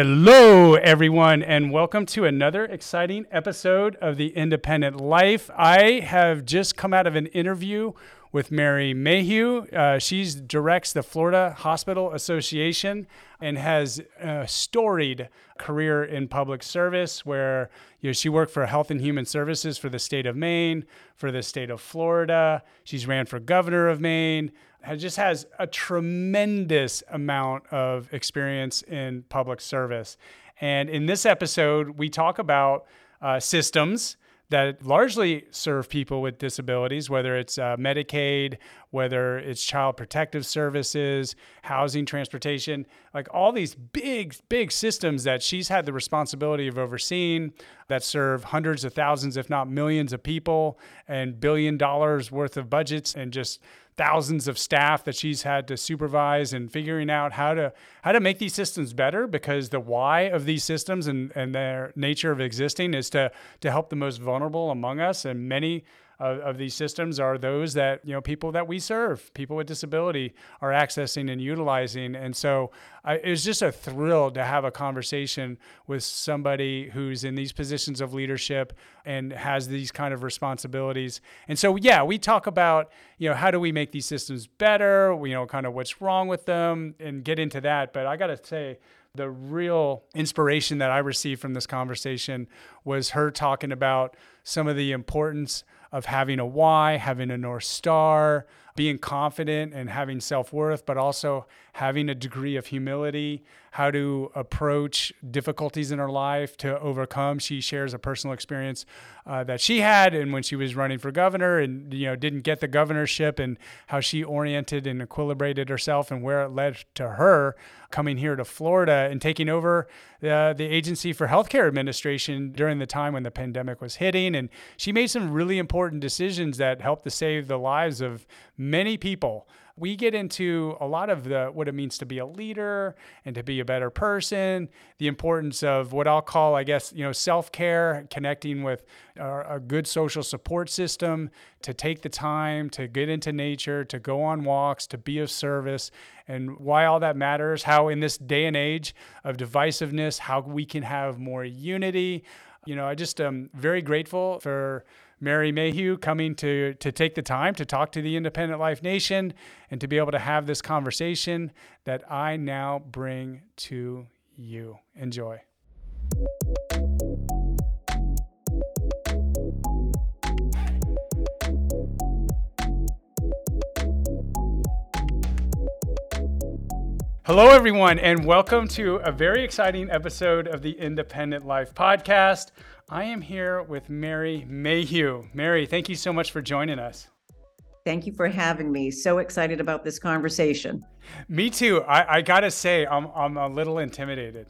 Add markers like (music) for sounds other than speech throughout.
Hello, everyone, and welcome to another exciting episode of The Independent Life. I have just come out of an interview with Mary Mayhew. Uh, she directs the Florida Hospital Association and has a storied career in public service where you know, she worked for Health and Human Services for the state of Maine, for the state of Florida. She's ran for governor of Maine just has a tremendous amount of experience in public service. And in this episode, we talk about uh, systems that largely serve people with disabilities, whether it's uh, Medicaid, whether it's child protective services, housing, transportation, like all these big, big systems that she's had the responsibility of overseeing that serve hundreds of thousands, if not millions of people, and billion dollars worth of budgets and just thousands of staff that she's had to supervise and figuring out how to how to make these systems better because the why of these systems and, and their nature of existing is to to help the most vulnerable among us. And many of, of these systems are those that you know people that we serve, people with disability, are accessing and utilizing. And so I, it was just a thrill to have a conversation with somebody who's in these positions of leadership and has these kind of responsibilities. And so yeah, we talk about you know how do we make these systems better, you know, kind of what's wrong with them, and get into that. But I got to say the real inspiration that I received from this conversation was her talking about some of the importance of having a why, having a North Star, being confident and having self worth, but also having a degree of humility, how to approach difficulties in her life to overcome. She shares a personal experience uh, that she had and when she was running for governor and you know didn't get the governorship and how she oriented and equilibrated herself and where it led to her coming here to Florida and taking over uh, the Agency for Healthcare Administration during the time when the pandemic was hitting. And she made some really important decisions that helped to save the lives of many people we get into a lot of the what it means to be a leader and to be a better person, the importance of what I'll call, I guess, you know, self-care, connecting with a, a good social support system, to take the time to get into nature, to go on walks, to be of service, and why all that matters, how in this day and age of divisiveness, how we can have more unity. You know, I just am very grateful for Mary Mayhew coming to, to take the time to talk to the Independent Life Nation and to be able to have this conversation that I now bring to you. Enjoy. Hello, everyone, and welcome to a very exciting episode of the Independent Life Podcast. I am here with Mary Mayhew. Mary, thank you so much for joining us. Thank you for having me. So excited about this conversation. Me too. I, I gotta say, I'm, I'm a little intimidated.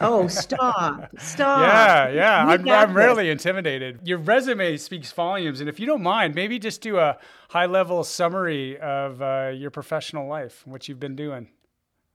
Oh, (laughs) stop. Stop. yeah, yeah. I'm, I'm rarely intimidated. Your resume speaks volumes. And if you don't mind, maybe just do a high level summary of uh, your professional life, what you've been doing.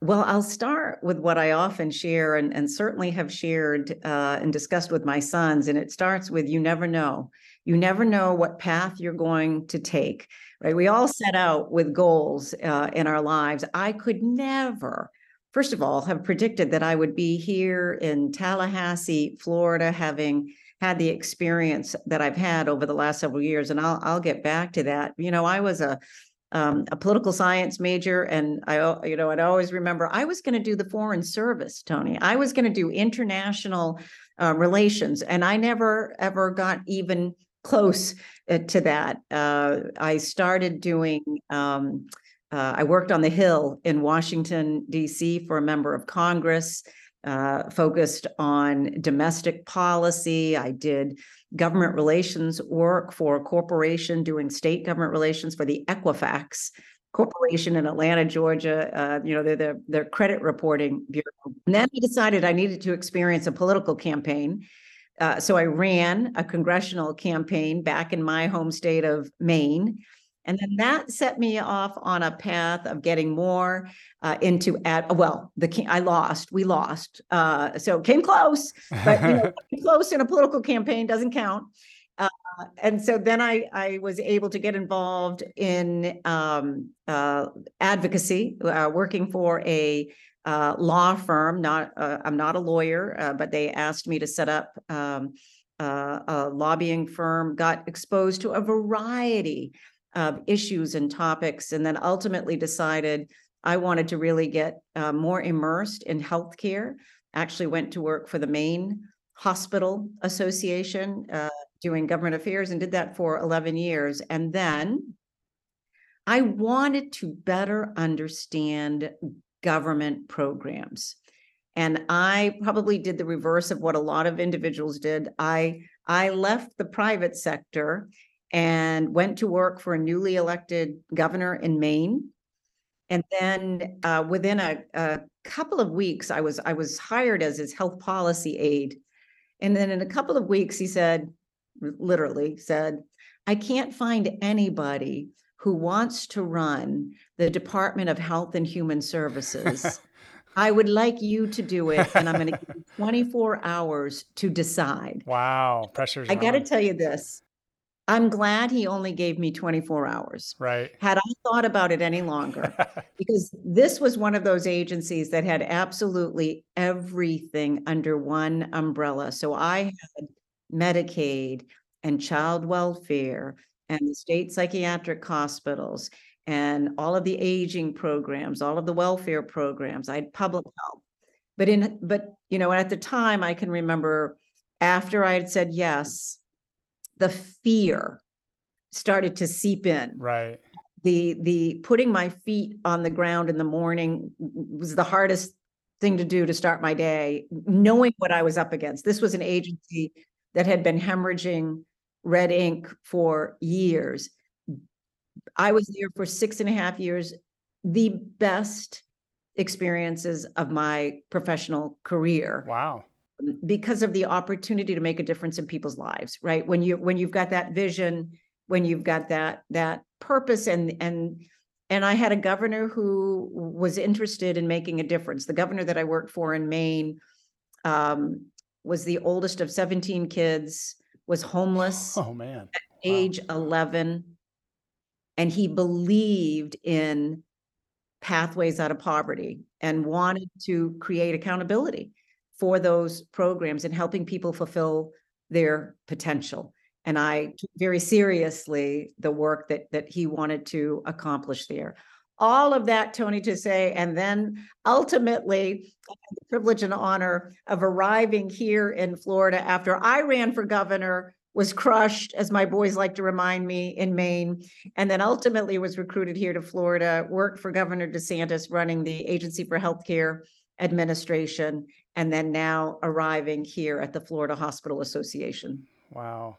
Well, I'll start with what I often share and, and certainly have shared uh, and discussed with my sons. And it starts with you never know. You never know what path you're going to take, right? We all set out with goals uh, in our lives. I could never, first of all, have predicted that I would be here in Tallahassee, Florida, having had the experience that I've had over the last several years. And I'll, I'll get back to that. You know, I was a um, a political science major, and I, you know, I'd always remember I was going to do the foreign service, Tony. I was going to do international uh, relations, and I never ever got even close uh, to that. Uh, I started doing. Um, uh, I worked on the Hill in Washington D.C. for a member of Congress uh, focused on domestic policy. I did government relations work for a corporation doing state government relations for the Equifax Corporation in Atlanta, Georgia. Uh, you know, they're the their credit reporting bureau. And then I decided I needed to experience a political campaign. Uh, so I ran a congressional campaign back in my home state of Maine. And then that set me off on a path of getting more uh, into at well, the I lost, we lost, uh, so came close, but you know, (laughs) close in a political campaign doesn't count. Uh, and so then I I was able to get involved in um, uh, advocacy, uh, working for a uh, law firm. Not, uh, I'm not a lawyer, uh, but they asked me to set up um, uh, a lobbying firm. Got exposed to a variety of issues and topics, and then ultimately decided I wanted to really get uh, more immersed in healthcare. Actually, went to work for the Maine Hospital Association, uh, doing government affairs, and did that for 11 years. And then I wanted to better understand government programs. And I probably did the reverse of what a lot of individuals did. I I left the private sector and went to work for a newly elected governor in Maine. And then uh, within a, a couple of weeks, I was I was hired as his health policy aide. And then in a couple of weeks, he said, literally said, I can't find anybody who wants to run the Department of Health and Human Services. (laughs) I would like you to do it, and I'm going to give you (laughs) 24 hours to decide. Wow, pressure's I got to tell you this. I'm glad he only gave me 24 hours. Right. Had I thought about it any longer, (laughs) because this was one of those agencies that had absolutely everything under one umbrella. So I mm. had Medicaid and child welfare and the state psychiatric hospitals and all of the aging programs, all of the welfare programs. I had public health. But in, but, you know, at the time, I can remember after I had said yes, the fear started to seep in right. the the putting my feet on the ground in the morning was the hardest thing to do to start my day knowing what i was up against this was an agency that had been hemorrhaging red ink for years i was there for six and a half years the best experiences of my professional career Wow. Because of the opportunity to make a difference in people's lives right? When you when you've got that vision when you've got that that purpose and and and i had a governor who was interested in making a difference. The governor that i worked for in maine um, was the oldest of 17 kids was homeless (laughs) Oh man. age 11 and he believed in pathways out of poverty and wanted to create accountability for those programs and helping people fulfill their potential. And i took very seriously the work that that he wanted to accomplish there. All of that tony to say and then ultimately the privilege and honor of arriving here in florida after i ran for governor was crushed, as my boys like to remind me, in Maine, and then ultimately was recruited here to Florida, worked for Governor DeSantis running the Agency for Healthcare Administration, and then now arriving here at the Florida Hospital Association. Wow.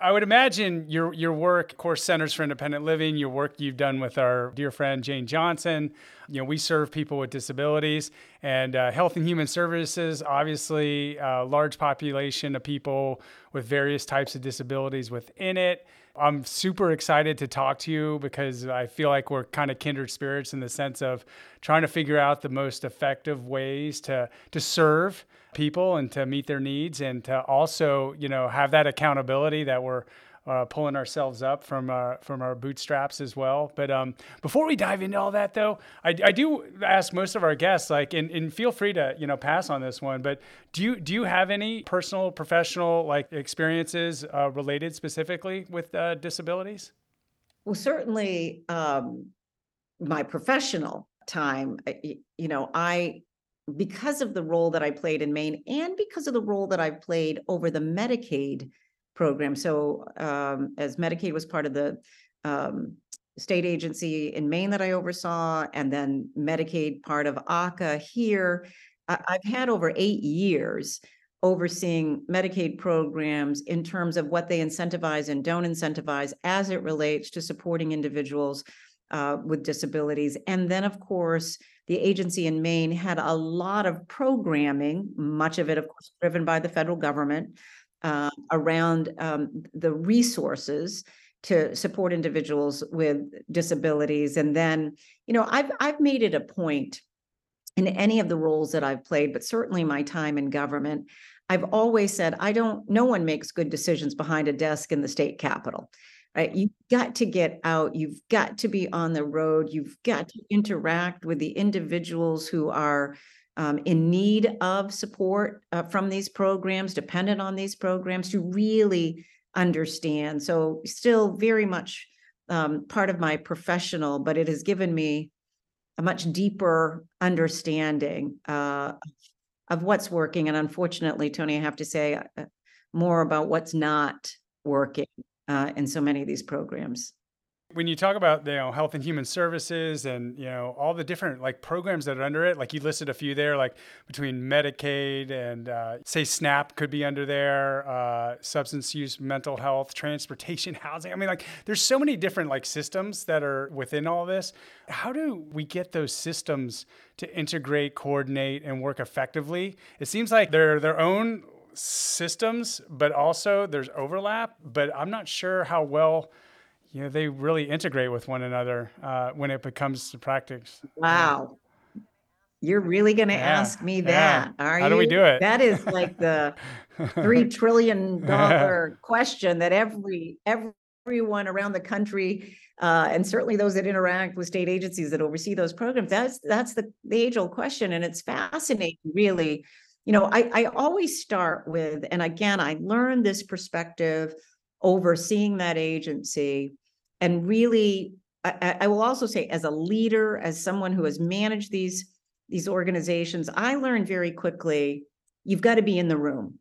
I would imagine your your work, of course, Centers for Independent Living, your work you've done with our dear friend Jane Johnson. You know, we serve people with disabilities and uh, Health and Human Services. Obviously, a large population of people with various types of disabilities within it. I'm super excited to talk to you because I feel like we're kind of kindred spirits in the sense of trying to figure out the most effective ways to to serve people and to meet their needs and to also you know have that accountability that we're uh, pulling ourselves up from our from our bootstraps as well. But um, before we dive into all that, though, I, I do ask most of our guests, like, and, and feel free to you know pass on this one. But do you do you have any personal, professional like experiences uh, related specifically with uh, disabilities? Well, certainly, um, my professional time, you know, I, because of the role that I played in Maine and because of the role that I've played over the Medicaid program. So, um, as Medicaid was part of the, um, state agency in Maine that I oversaw, and then Medicaid part of ACA here, I, I've had over eight years overseeing Medicaid programs in terms of what they incentivize and don't incentivize as it relates to supporting individuals uh, with disabilities. And then, of course, the agency in Maine had a lot of programming, much of it, of course, driven by the federal government, uh, around um, the resources to support individuals with disabilities. And then, you know, I've I've made it a point in any of the roles that I've played, but certainly my time in government, I've always said I don't. No one makes good decisions behind a desk in the state capitol. right? You've got to get out, you've got to be on the road, you've got to interact with the individuals who are um, in need of support uh, from these programs, dependent on these programs to really understand. So still very much um, part of my professional, but it has given me a much deeper understanding uh, of what's working. And unfortunately, Tony, I have to say uh, more about what's not working uh, in so many of these programs when you talk about you know health and human services and you know all the different like programs that are under it like you listed a few there like between medicaid and uh, say snap could be under there uh, substance use mental health transportation (laughs) housing. I mean like there's so many different like systems that are within all this. How do we get those systems to integrate coordinate and work effectively? It seems like they're their own systems but also there's overlap but i'm not sure how well you know, they really integrate with one another uh, when it becomes to practice. Wow. You're really going to yeah, ask me that, yeah. are How you? do we do it? That is like the three (laughs) trillion dollar question that every everyone around the country, uh, and certainly those that interact with state agencies that oversee those programs, that's that's the, the age old question, and it's fascinating, really. You know, I I always start with, and again, I learned this perspective overseeing that agency and really I, I, will also say as a leader as someone who has managed these these organizations i learned very quickly you've got to be in the room.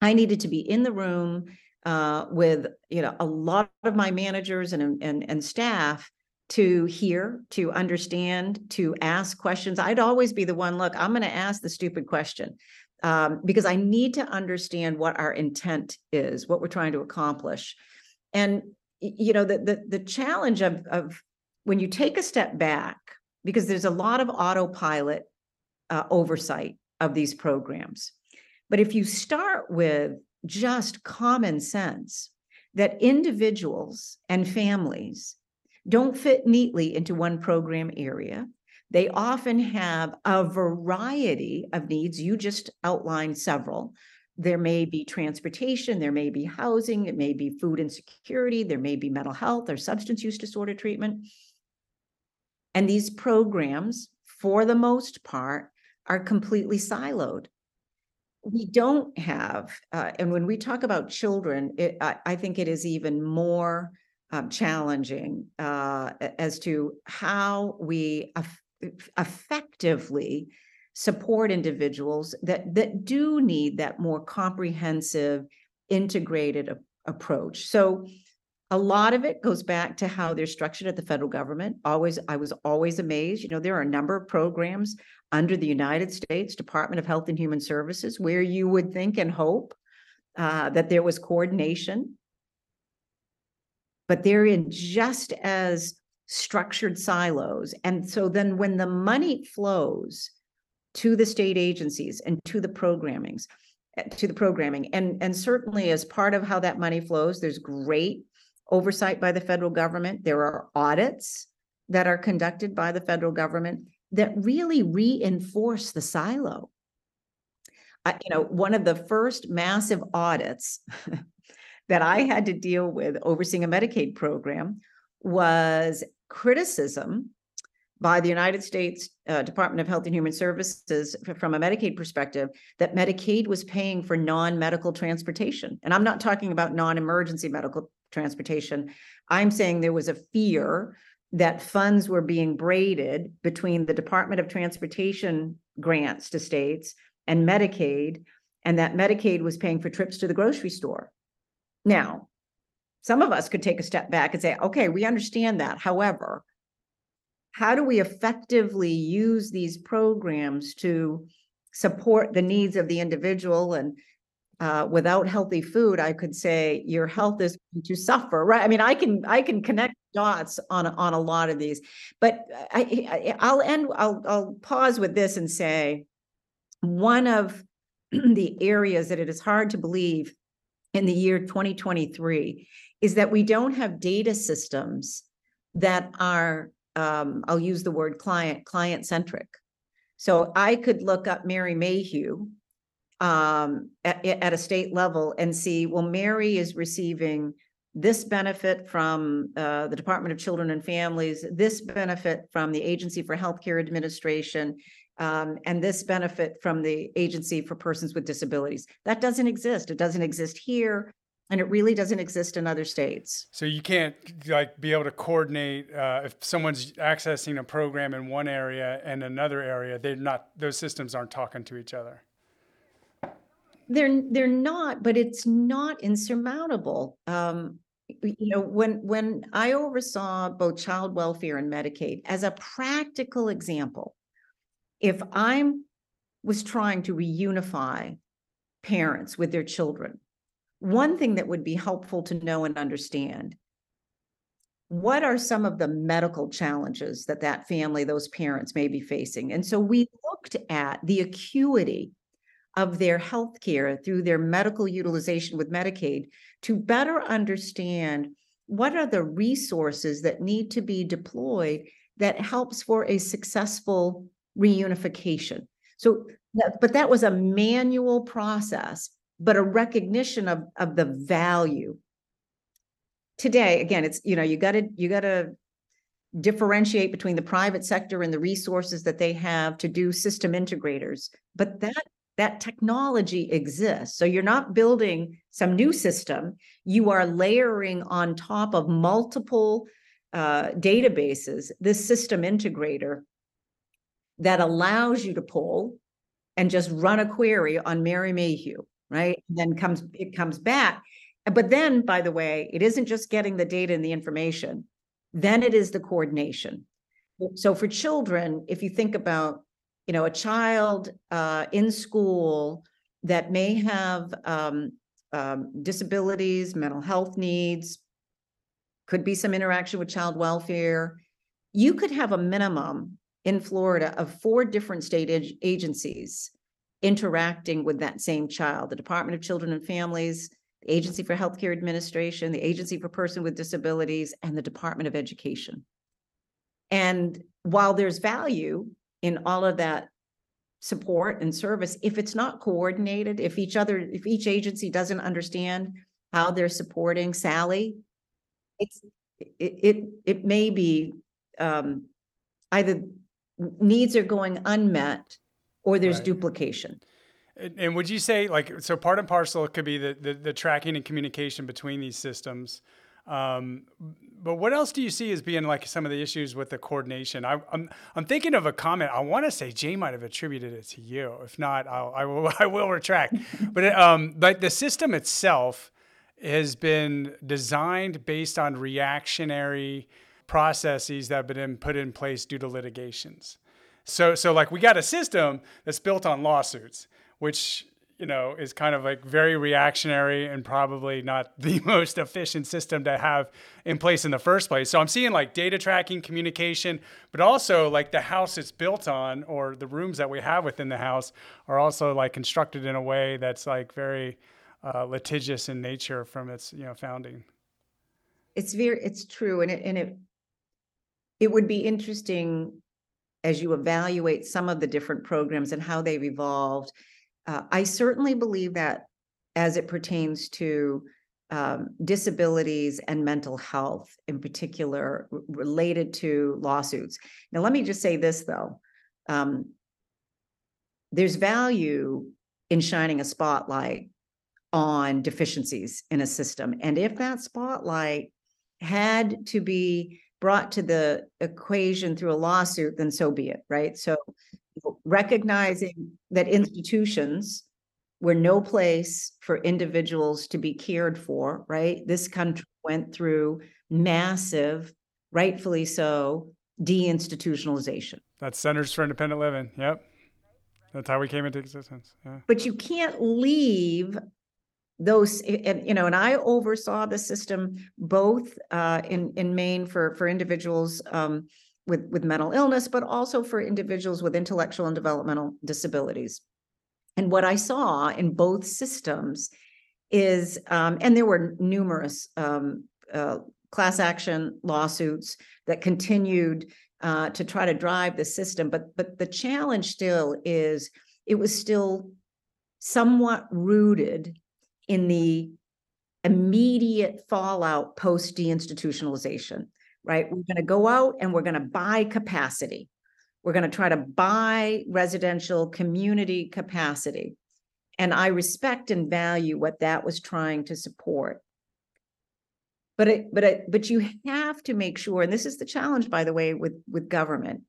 I needed to be in the room uh, with you know a lot of my managers and, and and staff to hear to understand to ask questions. I'd always be the one look i'm going to ask the stupid question um, because i need to understand what our intent is what we're trying to accomplish. And you know, the the the challenge of of when you take a step back, because there's a lot of autopilot uh, oversight of these programs. But if you start with just common sense that individuals and families don't fit neatly into one program area, they often have a variety of needs. You just outlined several there may be transportation, there may be housing, it may be food insecurity, there may be mental health or substance use disorder treatment. And these programs, for the most part, are completely siloed. We don't have, uh, and when we talk about children, it, I, I, think it is even more um, challenging uh, as to how we effectively support individuals that that do need that more comprehensive integrated a- approach. So a lot of it goes back to how they're structured at the federal government. Always i was always amazed you know there are a number of programs under the united states department of health and human services where you would think and hope uh, that there was coordination. But they're in just as structured silos. And so then when the money flows to the state agencies and to the programmings eh, to the programming. And and certainly as part of how that money flows there's great oversight by the federal government. There are audits that are conducted by the federal government that really reinforce the silo. You know one of the first massive audits (laughs) that i had to deal with overseeing a medicaid program was criticism by the United States uh, Department of Health and Human Services from a Medicaid perspective that Medicaid was paying for non-medical transportation. And I'm not talking about non-emergency medical transportation. I'm saying there was a fear that funds were being braided between the Department of Transportation grants to states and Medicaid, and that Medicaid was paying for trips to the grocery store. Now, some of us could take a step back and say, okay, we understand that. However, how do we effectively use these programs to support the needs of the individual and uh, without healthy food, I could say your health is going to suffer, right? I mean, I can I can connect dots on on a lot of these, but I, I will end. I'll I'll pause with this and say, one of (clears throat) the areas that it is hard to believe in the year 2023 is that we don't have data systems that are um, I'll use the word client, client centric. So I could look up Mary Mayhew um, at, at a state level and see, well, Mary is receiving this benefit from uh, the Department of Children and Families, this benefit from the Agency for Healthcare Administration, um, and this benefit from the Agency for Persons with Disabilities. That doesn't exist. It doesn't exist here, and it really doesn't exist in other states. So you can't like be able to coordinate uh, if someone's accessing a program in one area and another area. They're not; those systems aren't talking to each other. They're they're not, but it's not insurmountable. Um, you know, when when I oversaw both child welfare and Medicaid as a practical example, if I'm was trying to reunify parents with their children, one thing that would be helpful to know and understand what are some of the medical challenges that that family those parents may be facing and so we looked at the acuity of their health care through their medical utilization with Medicaid to better understand what are the resources that need to be deployed that helps for a successful reunification. So, but that was a manual process, but a recognition of, of the value. Today, again, it's, you know, you got to, you got to differentiate between the private sector and the resources that they have to do system integrators. But that that technology exists. So you're not building some new system, you are layering on top of multiple uh, databases this system integrator that allows you to pull and just run a query on Mary Mayhew, right? And then comes it comes back. But then, by the way, it isn't just getting the data and the information, then it is the coordination. So for children, if you think about you know, a child uh, in school that may have um, um, disabilities, mental health needs, could be some interaction with child welfare. You could have a minimum in Florida of four different state ag- agencies interacting with that same child the Department of Children and Families, the Agency for Healthcare Administration, the Agency for Person with Disabilities, and the Department of Education. And while there's value in all of that support and service, if it's not coordinated, if each other, if each agency doesn't understand how they're supporting Sally, it's, it, it, it may be, um, either needs are going unmet or there's Right. duplication. And, and would you say like so? Part and parcel could be the, the the tracking and communication between these systems. Um, but what else do you see as being like some of the issues with the coordination? I, I'm I'm thinking of a comment. I want to say Jay might have attributed it to you. If not, I'll, I will (laughs) I will retract. but it, um, but the system itself has been designed based on reactionary processes that have been put in place due to litigations. So so like we got a system that's built on lawsuits, which you know is kind of like very reactionary and probably not (laughs) the most efficient system to have in place in the first place. So I'm seeing like data tracking, communication, but also like the house it's built on or the rooms that we have within the house are also like constructed in a way that's like very uh, litigious in nature from its you know founding. It's very, it's true, and it, and it, it would be interesting as you evaluate some of the different programs and how they've evolved. Uh, I certainly believe that as it pertains to um, disabilities and mental health in particular r- related to lawsuits. Now, let me just say this, though. Um, there's value in shining a spotlight on deficiencies in a system. And if that spotlight had to be brought to the equation through a lawsuit, then so be it, right? So recognizing that institutions were no place for individuals to be cared for, right? This country went through massive, rightfully so, deinstitutionalization. That's Centers for Independent Living. Yep. That's how we came into existence. Yeah. But you can't leave those, and, you know, and I oversaw the system both uh, in, in Maine for, for individuals um, with, with mental illness, but also for individuals with intellectual and developmental disabilities. And what I saw in both systems is, um, and there were numerous um, uh, class action lawsuits that continued uh, to try to drive the system, but but the challenge still is it was still somewhat rooted in the immediate fallout post deinstitutionalization, right? We're going to go out and we're going to buy capacity. We're going to try to buy residential community capacity. And I respect and value what that was trying to support. But it, but it, but you have to make sure, and this is the challenge, by the way, with with government.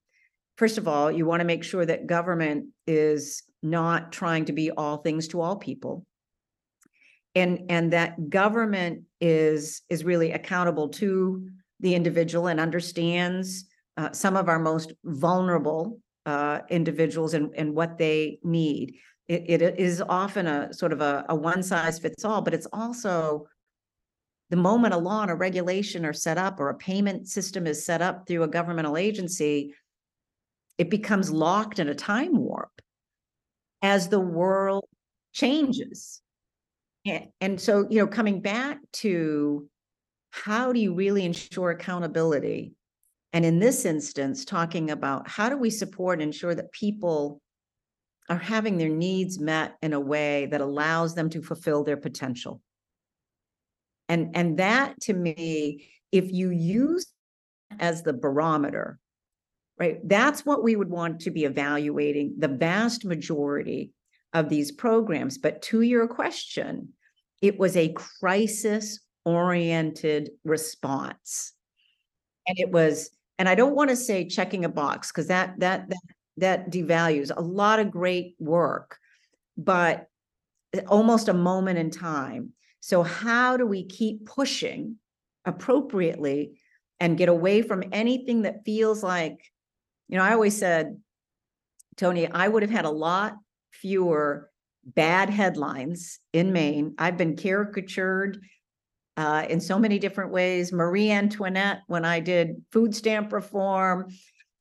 First of all, you want to make sure that government is not trying to be all things to all people and and that government is is really accountable to the individual and understands uh, some of our most vulnerable uh, individuals and and what they need. It, it is often a sort of a, a one size fits all, but it's also the moment a law and a regulation are set up or a payment system is set up through a governmental agency, it becomes locked in a time warp as the world changes and, so, you know, coming back to how do you really ensure accountability? And in this instance, talking about how do we support and ensure that people are having their needs met in a way that allows them to fulfill their potential. And, and that to me, if you use as the barometer, right, that's what we would want to be evaluating the vast majority of these programs. But to your question, it was a crisis oriented response. And it was, and I don't want to say checking a box because that that that that devalues a lot of great work, but eh, almost a moment in time. So how do we keep pushing appropriately and get away from anything that feels like, you know, I always said, Tony, I would have had a lot fewer bad headlines in Maine. I've been caricatured uh, in so many different ways. Marie Antoinette, when I did food stamp reform,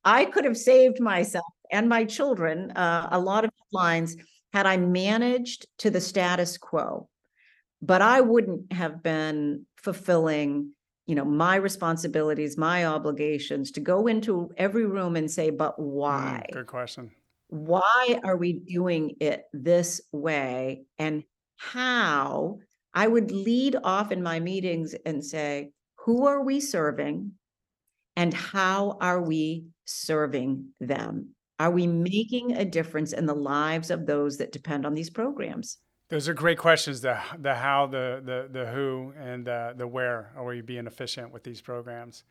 I could have saved myself and my children uh, a lot of headlines had I managed to the status quo. But I wouldn't have been fulfilling, you know, my responsibilities, my obligations to go into every room and say, "But mm, why?" Mm, good question why are we doing it this way and how I would lead off in my meetings and say, who are we serving and how are we serving them? Are we making a difference in the lives of those that depend on these programs? Those are great questions. The the how, the the the who, and the the where. Are we being efficient with these programs?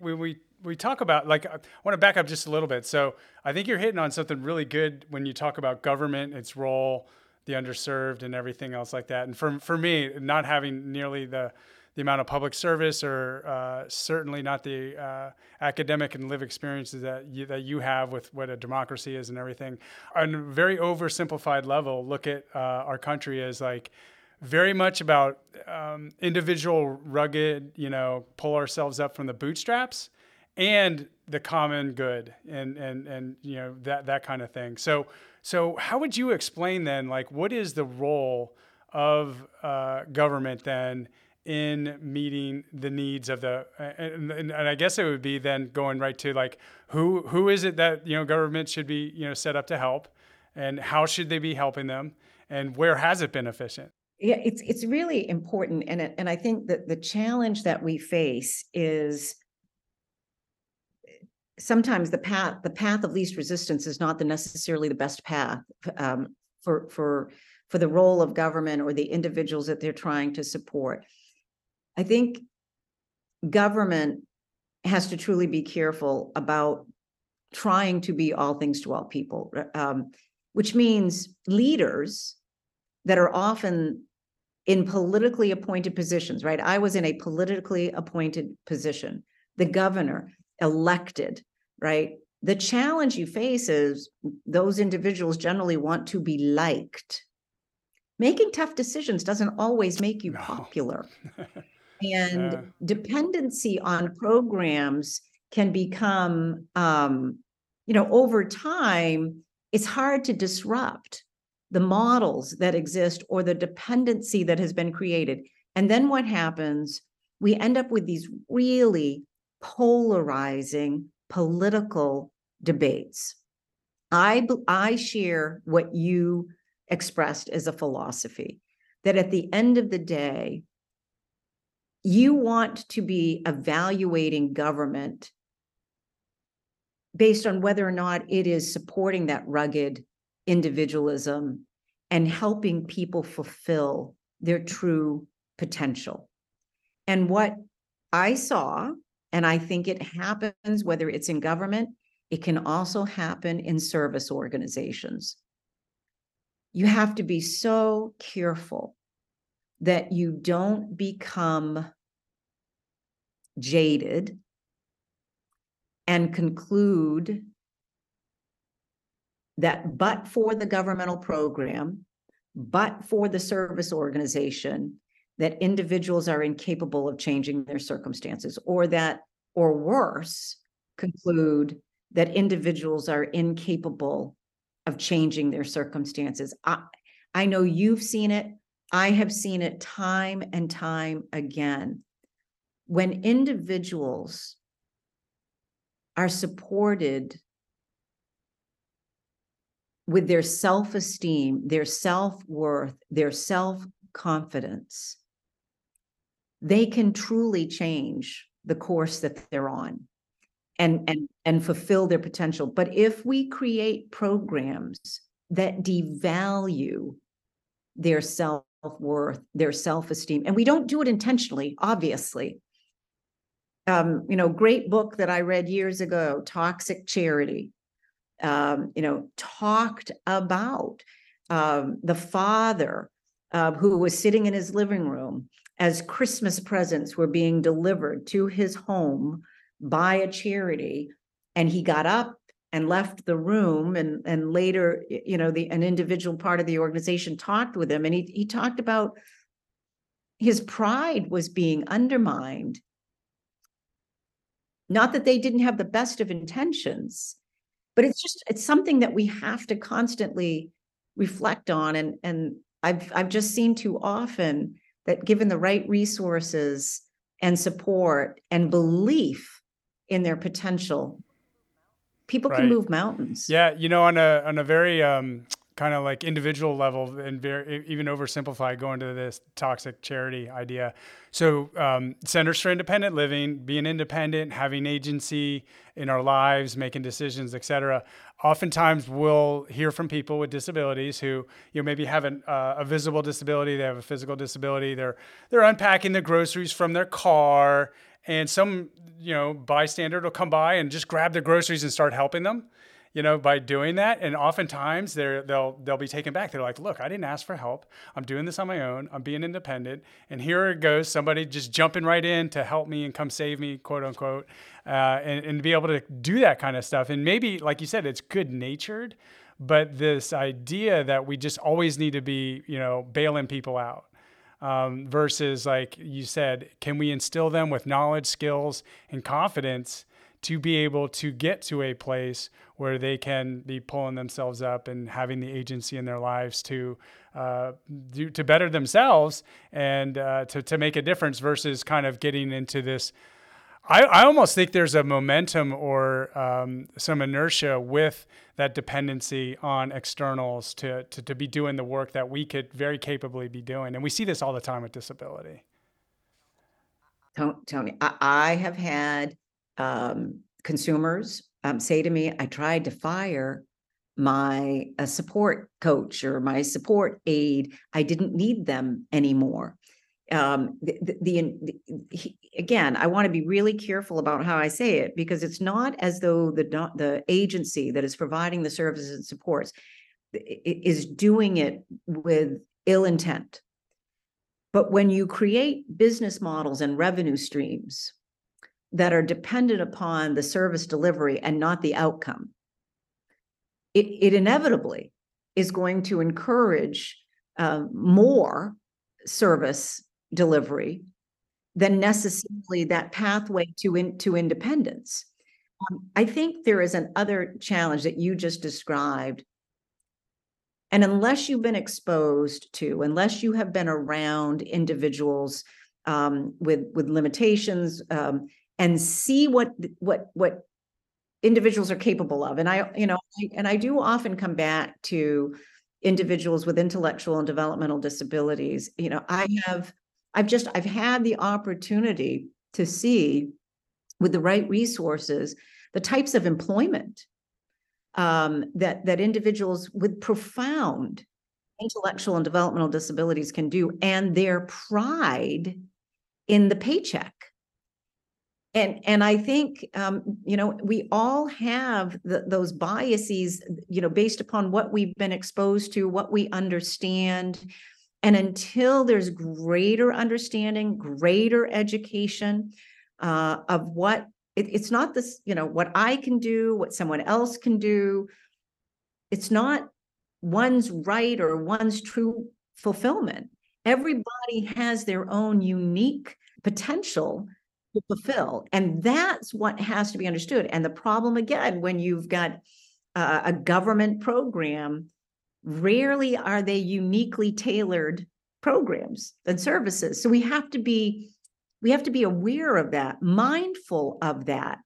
We we we talk about like I want to back up just a little bit. So I think you're hitting on something really good when you talk about government, its role, the underserved, and everything else like that. And for for me, not having nearly the the amount of public service, or uh, certainly not the uh, academic and live experiences that you, that you have with what a democracy is and everything. On a very oversimplified level, look at uh, our country as like very much about um, individual rugged, you know, pull ourselves up from the bootstraps and the common good and and and you know that that kind of thing. So so how would you explain then like what is the role of uh, government then in meeting the needs of the and, and, and, I guess it would be then going right to like who who is it that you know government should be you know set up to help and how should they be helping them and where has it been efficient yeah it's it's really important and and I think that the challenge that we face is sometimes the path the path of least resistance is not the necessarily the best path um, for for for the role of government or the individuals that they're trying to support. I think government has to truly be careful about trying to be all things to all people, um, which means leaders that are often in politically appointed positions, right? I was in a politically appointed position. The governor, elected, right? The challenge you face is those individuals generally want to be liked. Making tough decisions doesn't always make you no. popular. (laughs) and uh, dependency on programs can become um, you know over time it's hard to disrupt the models that exist or the dependency that has been created and then what happens we end up with these really polarizing political debates. I, I share what you expressed as a philosophy that at the end of the day, you want to be evaluating government based on whether or not it is supporting that rugged individualism and helping people fulfill their true potential. And what I saw, and I think it happens whether it's in government, it can also happen in service organizations. You have to be so careful that you don't become jaded and conclude that but for the governmental program, but for the service organization, that individuals are incapable of changing their circumstances, or that, or worse, conclude that individuals are incapable of changing their circumstances. I, I know you've seen it. I have seen it time and time again. When individuals are supported with their self esteem, their self worth, their self confidence, they can truly change the course that they're on and, and, and fulfill their potential. But if we create programs that devalue their self worth, their self esteem, and we don't do it intentionally, obviously. Um, you know, great book that I read years ago, Toxic Charity um, you know, talked about um, the father uh, who was sitting in his living room as Christmas presents were being delivered to his home by a charity, and he got up and left the room and and later you know the an individual part of the organization talked with him and he he talked about his pride was being undermined. Not that they didn't have the best of intentions but it's just it's something that we have to constantly reflect on and and I've I've just seen too often that given the right resources and support and belief in their potential people right. can move mountains yeah you know on a on a very um kind of like individual level and very even oversimplify going to this toxic charity idea. So um, centers for independent living being independent having agency in our lives making decisions etc oftentimes we'll hear from people with disabilities who you know maybe have an, uh, a visible disability they have a physical disability they're they're unpacking the groceries from their car and some you know bystander will come by and just grab the groceries and start helping them you know, by doing that. And oftentimes they're, they'll, they'll be taken back. They're like, look, I didn't ask for help. I'm doing this on my own. I'm being independent. And here it goes. Somebody just jumping right in to help me and come save me, quote unquote. Uh, and, and be able to do that kind of stuff. And maybe, like you said, it's good natured, but this idea that we just always need to be, you know, bailing people out. Um, versus like you said, can we instill them with knowledge, skills, and confidence to be able to get to a place where they can be pulling themselves up and having the agency in their lives to uh, do, to better themselves and uh, to, to make a difference versus kind of getting into this. I, I almost think there's a momentum or um, some inertia with that dependency on externals to, to, to be doing the work that we could very capably be doing. And we see this all the time with disability. Tony, I have had um, consumers um, say to me, I tried to fire my a support coach or my support aide. I didn't need them anymore. Um, the, the, the, he, again, I want to be really careful about how I say it because it's not as though the the agency that is providing the services and supports is doing it with ill intent. But when you create business models and revenue streams that are dependent upon the service delivery and not the outcome, it, it inevitably is going to encourage uh, more service delivery than necessarily that pathway to in, to independence. Um, I think there is an other challenge that you just described. And unless you've been exposed to, unless you have been around individuals um, with with limitations, um, and see what what what individuals are capable of and i you know and i do often come back to individuals with intellectual and developmental disabilities you know i have I've just, I've had the opportunity to see with the right resources, the types of employment um, that, that individuals with profound intellectual and developmental disabilities can do and their pride in the paycheck. And, and I think, um, you know, we all have the, those biases, you know, based upon what we've been exposed to, what we understand. And until there's greater understanding, greater education uh, of what it, it's not this, you know, what I can do, what someone else can do. It's not one's right or one's true fulfillment. Everybody has their own unique potential to fulfill. And that's what has to be understood. And the problem again, when you've got uh, a government program, rarely are they uniquely tailored programs and services. So we have to be we have to be aware of that, mindful of that.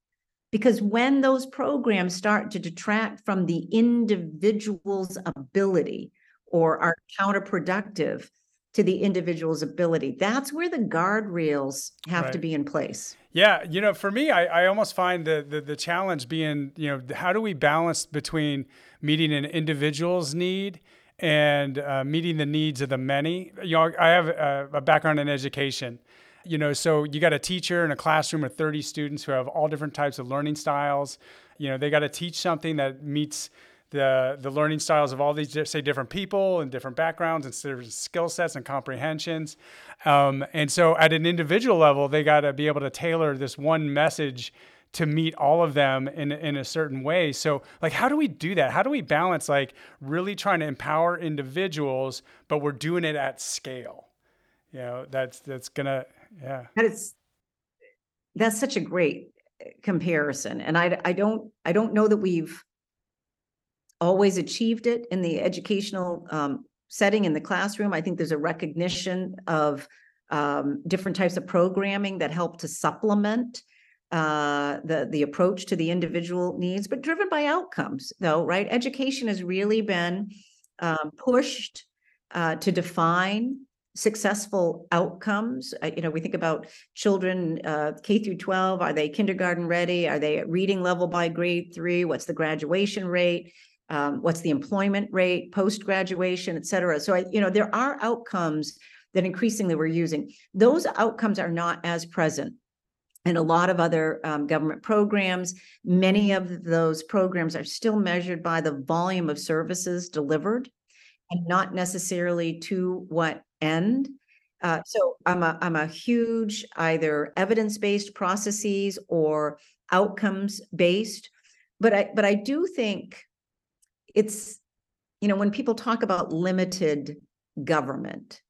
Because when those programs start to detract from the individual's ability or are counterproductive to the individual's ability, that's where the guardrails have right. to be in place. Yeah, you know, for me, I, I almost find the, the, the challenge being, you know, how do we balance between meeting an individual's need and uh, meeting the needs of the many? You know, I have a, a background in education, you know, so you got a teacher in a classroom of 30 students who have all different types of learning styles. You know, they got to teach something that meets the the learning styles of all these say different people and different backgrounds and different skill sets and comprehensions. Um, and so at an individual level, they got to be able to tailor this one message to meet all of them in in a certain way. So like how do we do that? How do we balance like really trying to empower individuals but we're doing it at scale? You know, that's that's to yeah. And it's, that's such a great comparison. And I, I don't, I don't know that we've always achieved it in the educational um, setting in the classroom. I think there's a recognition of um, different types of programming that help to supplement uh, the the approach to the individual needs, but driven by outcomes, though, right? Education has really been um, pushed uh, to define successful outcomes. You know, we think about children uh, K through 12. Are they kindergarten ready? Are they at reading level by grade three? What's the graduation rate? Um, what's the employment rate post graduation, et cetera? So, I, you know, there are outcomes that increasingly we're using. Those outcomes are not as present in a lot of other um, government programs. Many of those programs are still measured by the volume of services delivered and not necessarily to what end. Uh, so I'm a I'm a huge either evidence-based processes or outcomes-based, but I but I do think it's you know when people talk about limited government,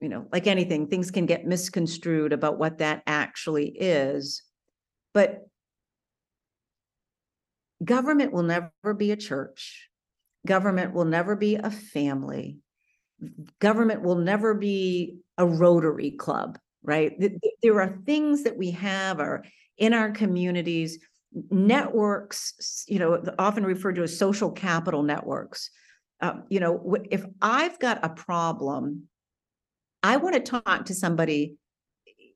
you know, like anything, things can get misconstrued about what that actually is. But government will never be a church. Government will never be a family government will never be a Rotary Club, right? There are things that we have are in our communities, networks, you know, often referred to as social capital networks. Uh, you know, if I've got a problem, I want to talk to somebody,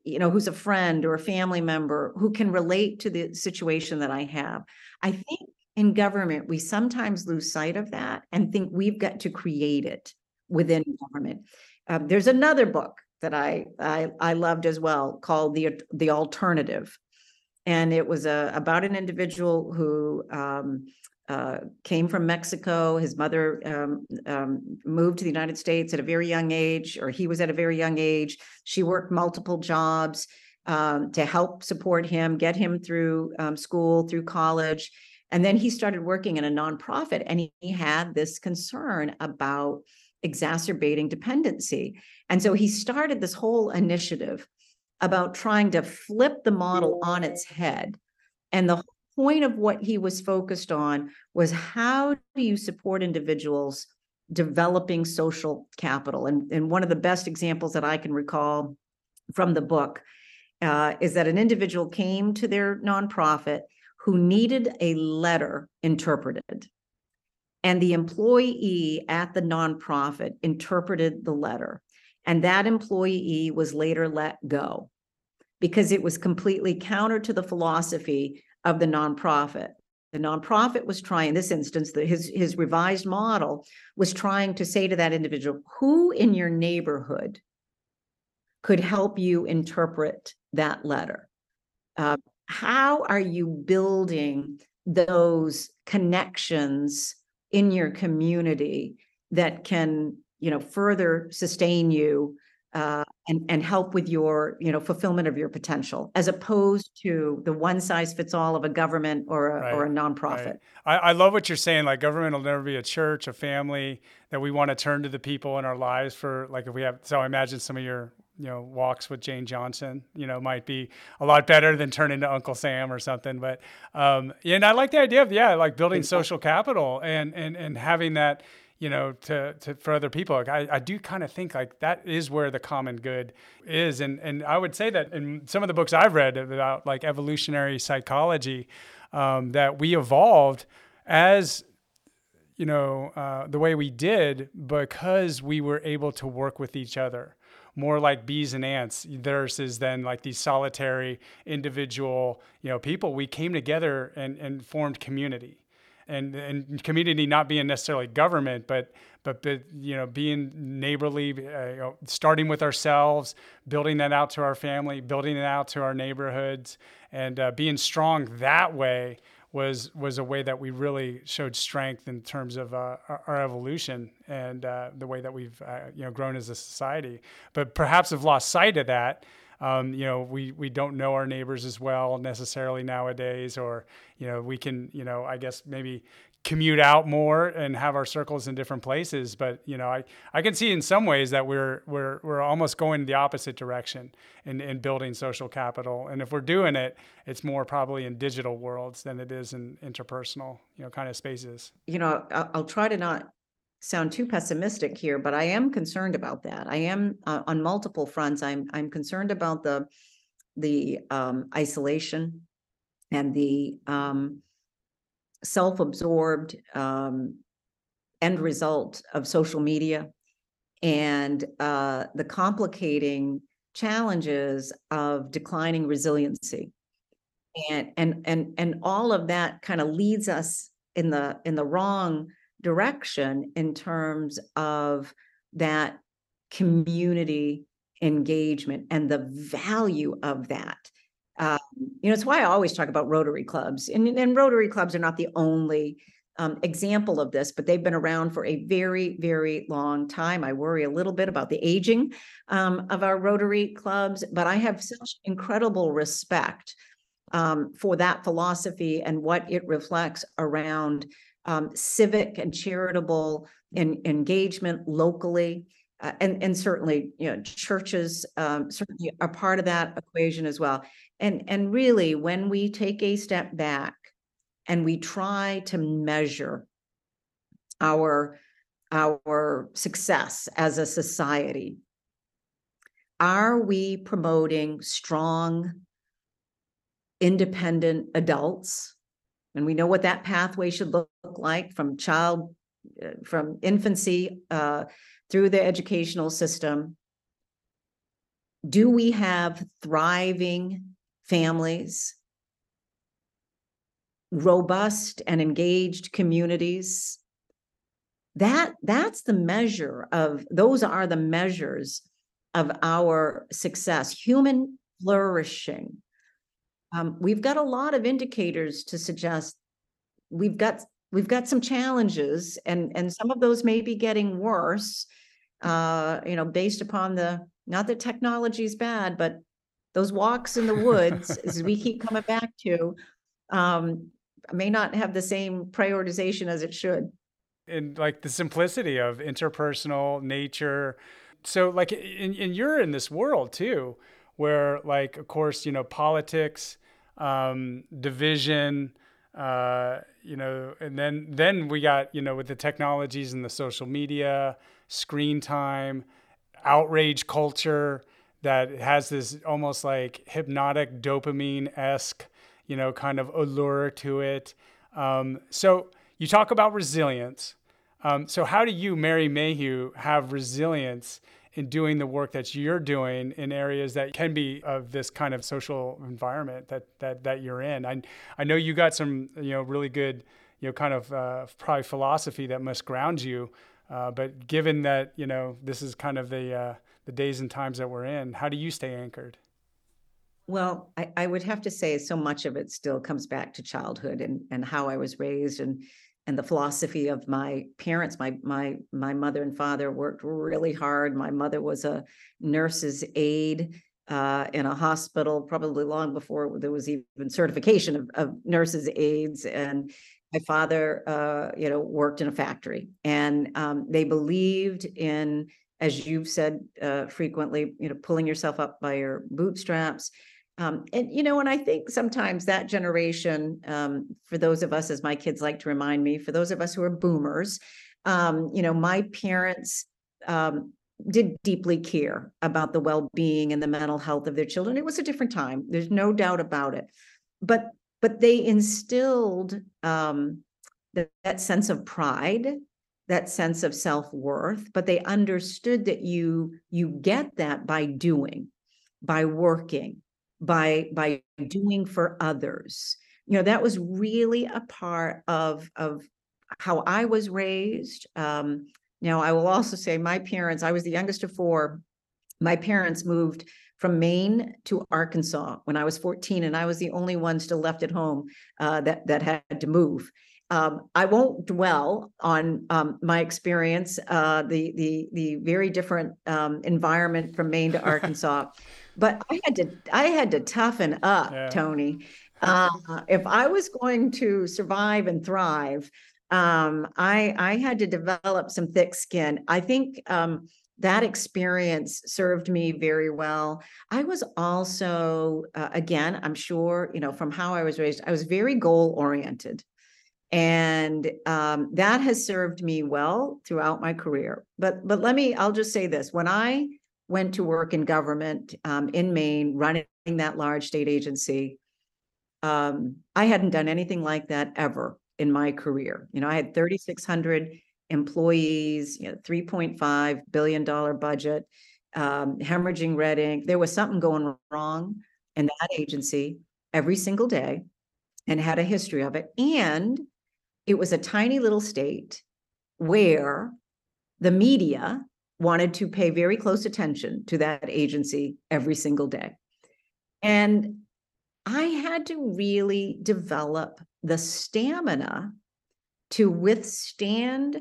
you know, who's a friend or a family member who can relate to the situation that I have. I think in government, we sometimes lose sight of that and think we've got to create it within government. Um, there's another book that I, I I loved as well called the the alternative, and it was a about an individual who um, uh, came from Mexico. His mother um, um, moved to the United States at a very young age, or he was at a very young age. She worked multiple jobs um, to help support him, get him through um, school, through college. And then he started working in a nonprofit, and he, he had this concern about exacerbating dependency. And so he started this whole initiative about trying to flip the model on its head. And the point of what he was focused on was how do you support individuals developing social capital? And, and one of the best examples that I can recall from the book uh, is that an individual came to their nonprofit who needed a letter interpreted. And the employee at the nonprofit interpreted the letter. And that employee was later let go because it was completely counter to the philosophy of the nonprofit. The nonprofit was trying, in this instance, the, his, his revised model was trying to say to that individual, who in your neighborhood could help you interpret that letter? Uh, how are you building those connections in your community that can, you know, further sustain you uh, and and help with your you know fulfillment of your potential as opposed to the one size fits all of a government or a, right, or a nonprofit right. I, I love what you're saying like government will never be a church a family that we want to turn to the people in our lives for like if we have so i imagine some of your you know walks with jane johnson you know might be a lot better than turning to uncle sam or something but um and i like the idea of yeah like building social capital and and and having that you know, to, to for other people. Like I, I do kind of think like that is where the common good is. And and I would say that in some of the books I've read about like evolutionary psychology, um, that we evolved as you know uh, the way we did because we were able to work with each other more like bees and ants versus then like these solitary individual you know people we came together and, and formed community and and community not being necessarily government, but but, but you know being neighborly, uh, you know, starting with ourselves, building that out to our family, building it out to our neighborhoods, and uh, being strong that way was was a way that we really showed strength in terms of uh, our, our, evolution and uh, the way that we've uh, you know grown as a society. But perhaps have lost sight of that um, you know, we, we don't know our neighbors as well necessarily nowadays, or, you know, we can, you know, I guess maybe commute out more and have our circles in different places. But, you know, I, I can see in some ways that we're, we're, we're almost going the opposite direction in, in building social capital. And if we're doing it, it's more probably in digital worlds than it is in interpersonal, you know, kind of spaces. You know, I'll, I'll try to not sound too pessimistic here, but I am concerned about that. I am uh, on multiple fronts. I'm I'm concerned about the the um, isolation and the um, self-absorbed um, end result of social media and uh, the complicating challenges of declining resiliency and and and and all of that kind of leads us in the in the wrong direction in terms of that community engagement and the value of that. Um, you know, it's why I always talk about Rotary clubs, and, and Rotary clubs are not the only um, example of this, but they've been around for a very, very long time. I worry a little bit about the aging um, of our Rotary clubs, but I have such incredible respect um, for that philosophy and what it reflects around um, civic and charitable engagement locally. Uh, and, and certainly, you know, churches um, certainly are part of that equation as well. And, and really, when we take a step back and we try to measure our, our success as a society, are we promoting strong, independent adults and we know what that pathway should look like from child, uh, from infancy uh, through the educational system. Do we have thriving families, robust and engaged communities? That that's the measure of those are the measures of our success, human flourishing um, we've got a lot of indicators to suggest we've got we've got some challenges and and some of those may be getting worse uh you know based upon the not that technology is bad but those walks in the woods (laughs) as we keep coming back to um may not have the same prioritization as it should. And like the simplicity of interpersonal nature. So like and, and you're in this world too where like of course you know politics um, division uh, you know and then then we got you know with the technologies and the social media screen time outrage culture that has this almost like hypnotic dopamine-esque you know kind of allure to it. Um, so you talk about resilience. Um, so how do you mary mayhew have resilience in doing the work that you're doing in areas that can be of this kind of social environment that that that you're in. I I know you got some you know really good you know kind of uh, probably philosophy that must ground you. Uh, but given that you know this is kind of the uh, the days and times that we're in, how do you stay anchored? Well, I, I would have to say so much of it still comes back to childhood and and how I was raised and and the philosophy of my parents. My my my mother and father worked really hard. My mother was a nurse's aide uh, in a hospital, probably long before there was even certification of, of nurses' aides. And my father, uh, you know, worked in a factory, and um, they believed in, as you've said uh, frequently, you know, pulling yourself up by your bootstraps. Um, and you know, and I think sometimes that generation, um, for those of us, as my kids like to remind me, for those of us who are boomers, um, you know, my parents um, did deeply care about the well-being and the mental health of their children. It was a different time. There's no doubt about it. But but they instilled um, that, that sense of pride, that sense of self-worth. But they understood that you you get that by doing, by working, by by doing for others. You know that was really a part of of how i was raised um now i will also say my parents i was the youngest of four. My parents moved from maine to arkansas when i was 14 and i was the only one still left at home uh, that that had to move. Um, I won't dwell on um, my experience, uh, the the the very different um, environment from Maine to (laughs) Arkansas, but I had to I had to toughen up, yeah. Tony. Uh, if I was going to survive and thrive, um, I I had to develop some thick skin. I think um, that experience served me very well. I was also, uh, again, I'm sure, you know, from how I was raised, I was very goal oriented. And um, that has served me well throughout my career. But but let me, I'll just say this: when I went to work in government um, in Maine, running that large state agency. Um, I hadn't done anything like that ever in my career. You know, I had 3,600 employees, you know, 3.5 billion dollar budget, um, hemorrhaging red ink. There was something going wrong in that agency every single day, and had a history of it. And it was a tiny little state where the media wanted to pay very close attention to that agency every single day. And I had to really develop the stamina to withstand,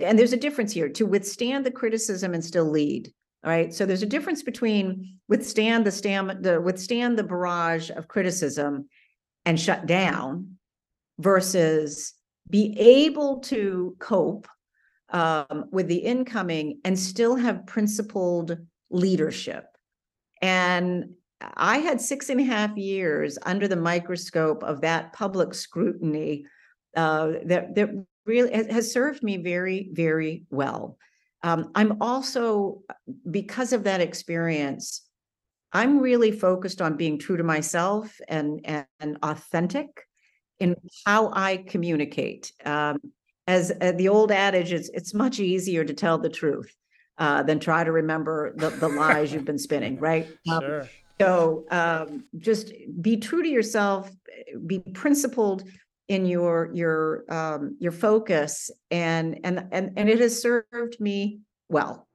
and there's a difference here to withstand the criticism and still lead. All right. So there's a difference between withstand the stam the withstand the barrage of criticism and shut down versus be able to cope um, with the incoming and still have principled leadership. And I had six and a half years under the microscope of that public scrutiny uh, that that really has served me very, very well. Um, I'm also because of that experience, I'm really focused on being true to myself and and, authentic in how I communicate. Um, as uh, the old adage, it's it's much easier to tell the truth uh, than try to remember the, the lies you've been spinning, right? (laughs) Um. So um, just be true to yourself, be principled in your your um, your focus, and and and and it has served me well.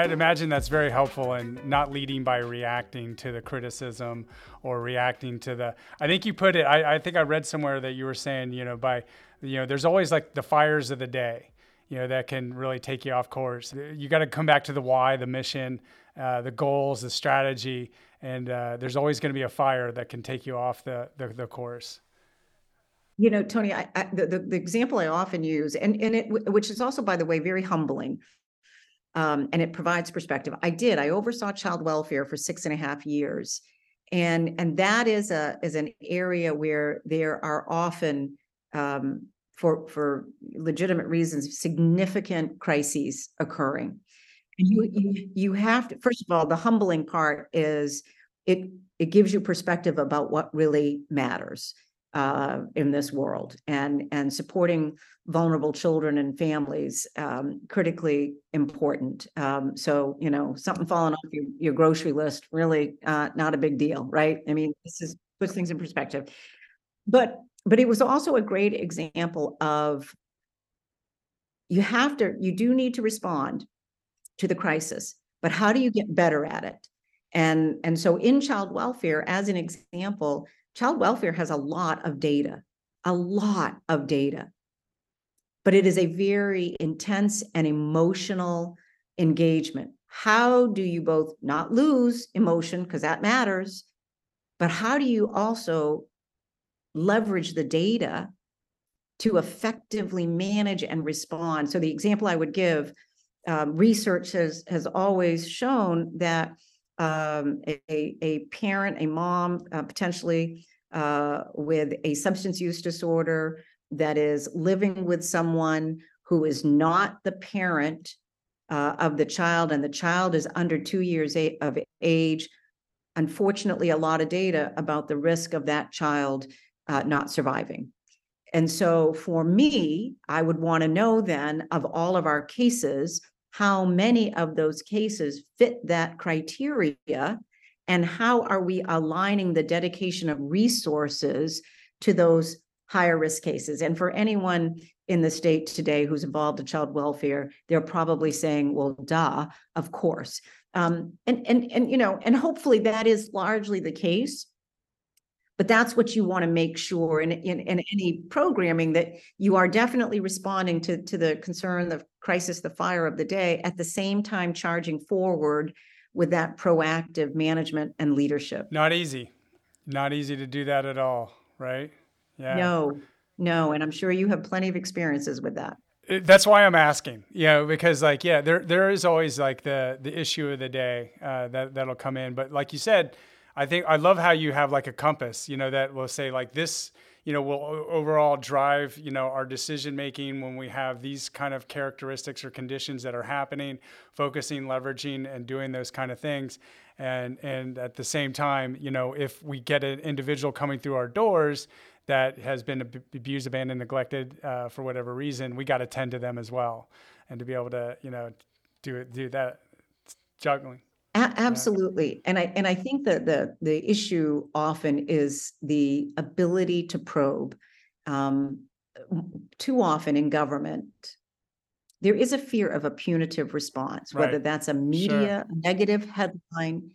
I, would imagine that's very helpful in not leading by reacting to the criticism or reacting to the. I think you put it. I, I think I read somewhere that you were saying, you know, by, you know, there's always like the fires of the day, you know, that can really take you off course. You got to come back to the why, the mission, uh, the goals, the strategy, and uh, there's always going to be a fire that can take you off the the, the course. You know, Tony, I, I, the, the example I often use, and and it, which is also, by the way, very humbling um, and it provides perspective. I did. I oversaw child welfare for six and a half years, and and that is a is an area where there are often um, for, for legitimate reasons, significant crises occurring. And you, you, have to, first of all, the humbling part is it, it gives you perspective about what really matters uh, in this world and, and supporting vulnerable children and families, um, critically important. Um, so, you know, something falling off your, your grocery list, really, uh, not a big deal, right? I mean, this is, puts things in perspective. But, but it was also a great example of you have to, you do need to respond to the crisis, but how do you get better at it? And, and so in child welfare, as an example, child welfare has a lot of data, a lot of data, but it is a very intense and emotional engagement. How do you both not lose emotion, because that matters, but how do you also leverage the data to effectively manage and respond? So the example I would give, um, research has, has always shown that um, a, a parent, a mom, uh, potentially uh, with a substance use disorder that is living with someone who is not the parent uh, of the child, and the child is under two years a- of age. Unfortunately, a lot of data about the risk of that child uh, not surviving. And so for me, I would want to know then of all of our cases, how many of those cases fit that criteria and how are we aligning the dedication of resources to those higher risk cases? And for anyone in the state today who's involved in child welfare they're probably saying well duh of course. Um, and and and you know and hopefully that is largely the case but that's what you want to make sure in, in, in any programming that you are definitely responding to, to the concern, the crisis, the fire of the day, at the same time charging forward with that proactive management and leadership. Not easy. Not easy to do that at all, right? Yeah. No, no. And I'm sure you have plenty of experiences with that. It, that's why I'm asking, you know, because like, yeah, there, there is always like the, the issue of the day uh, that, that'll come in. But like you said, I think I love how you have like a compass, you know, that will say like this, you know, will overall drive, you know, our decision making when we have these kind of characteristics or conditions that are happening, focusing, leveraging, and doing those kind of things. And and at the same time, you know, if we get an individual coming through our doors that has been abused, abandoned, neglected uh, for whatever reason, we got to tend to them as well, and to be able to, you know, do it, do that juggling. A- absolutely. And I and I think that the the issue often is the ability to probe. Um, too often in government, there is a fear of a punitive response, whether Right. that's a media negative headline,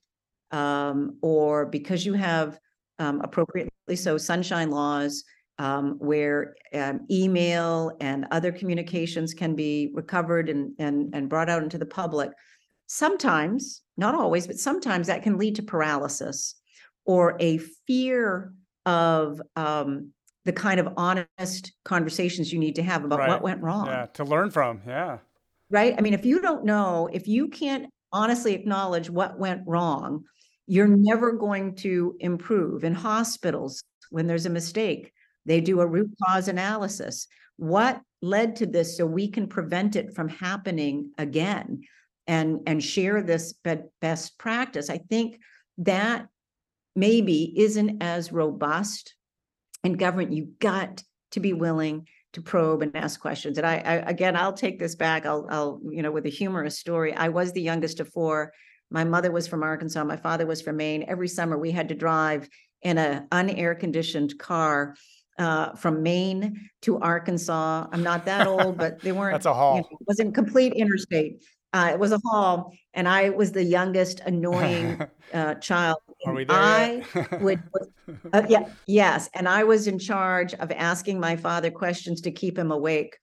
um, or because you have um, appropriately so sunshine laws, um, where um, email and other communications can be recovered and and and brought out into the public. Sometimes, not always, but sometimes that can lead to paralysis or a fear of um, the kind of honest conversations you need to have about Right. what went wrong. Yeah, to learn from. Yeah. Right? I mean, if you don't know, if you can't honestly acknowledge what went wrong, you're never going to improve. In hospitals, when there's a mistake, they do a root cause analysis. What led to this so we can prevent it from happening again and and share this be- best practice. I think that maybe isn't as robust in government. You got to be willing to probe and ask questions. And I, I again, I'll take this back. I'll, I'll, you know, with a humorous story. I was the youngest of four. My mother was from Arkansas. My father was from Maine. Every summer we had to drive in an unair conditioned car uh, from Maine to Arkansas. I'm not that old, but they weren't. That's a you haul. know, it wasn't complete interstate. Uh, it was a hall, and I was the youngest annoying (laughs) uh, child. Are we there I would, (laughs) uh, yeah, yes, and I was in charge of asking my father questions to keep him awake.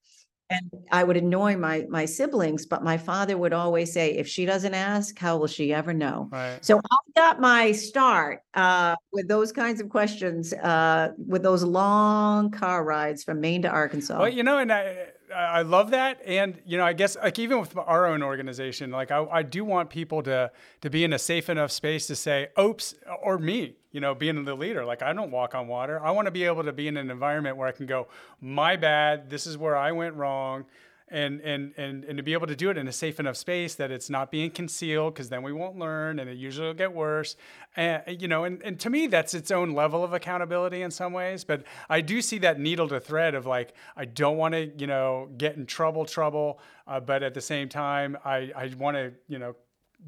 And I would annoy my my siblings, but my father would always say, "If she doesn't ask, how will she ever know?" right. So I got my start uh, with those kinds of questions, uh, with those long car rides from Maine to Arkansas. Well, you know, and I, I love that, and you know, I guess like even with our own organization, like I, I do want people to to be in a safe enough space to say, "Oops," or me. you know, being the leader. Like I don't walk on water. I want to be able to be in an environment where I can go, my bad. This is where I went wrong. And, and, and, and to be able to do it in a safe enough space that it's not being concealed because then we won't learn and it usually will get worse. And, you know, and, and to me, that's its own level of accountability in some ways. But I do see that needle to thread of like, I don't want to, you know, get in trouble, trouble. Uh, but at the same time, I, I want to, you know,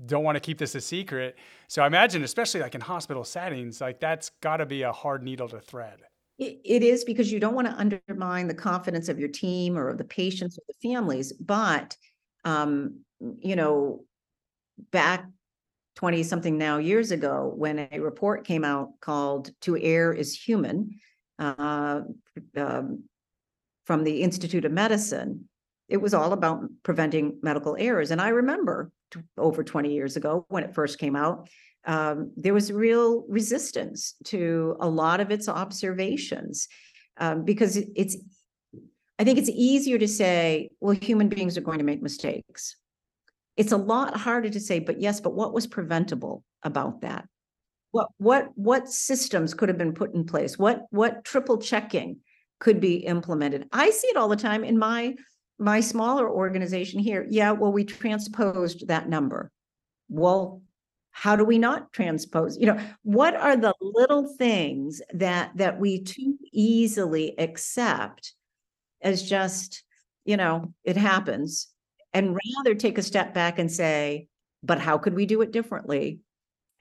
don't want to keep this a secret. So I imagine, especially like in hospital settings, like that's got to be a hard needle to thread. It, is because you don't want to undermine the confidence of your team or of the patients or the families. But, um, you know, back 20 something now years ago, when a report came out called To Err is Human uh, um, from the Institute of Medicine, it was all about preventing medical errors. And I remember t- over 20 years ago when it first came out, um, there was real resistance to a lot of its observations um, because it, it's, I think it's easier to say, well, human beings are going to make mistakes. It's a lot harder to say, but yes, but what was preventable about that? What what what systems could have been put in place? What what triple checking could be implemented? I see it all the time in my my smaller organization here, yeah, well, we transposed that number. Well, how do we not transpose? You know, what are the little things that that we too easily accept as just, you know, it happens, and rather take a step back and say, but how could we do it differently?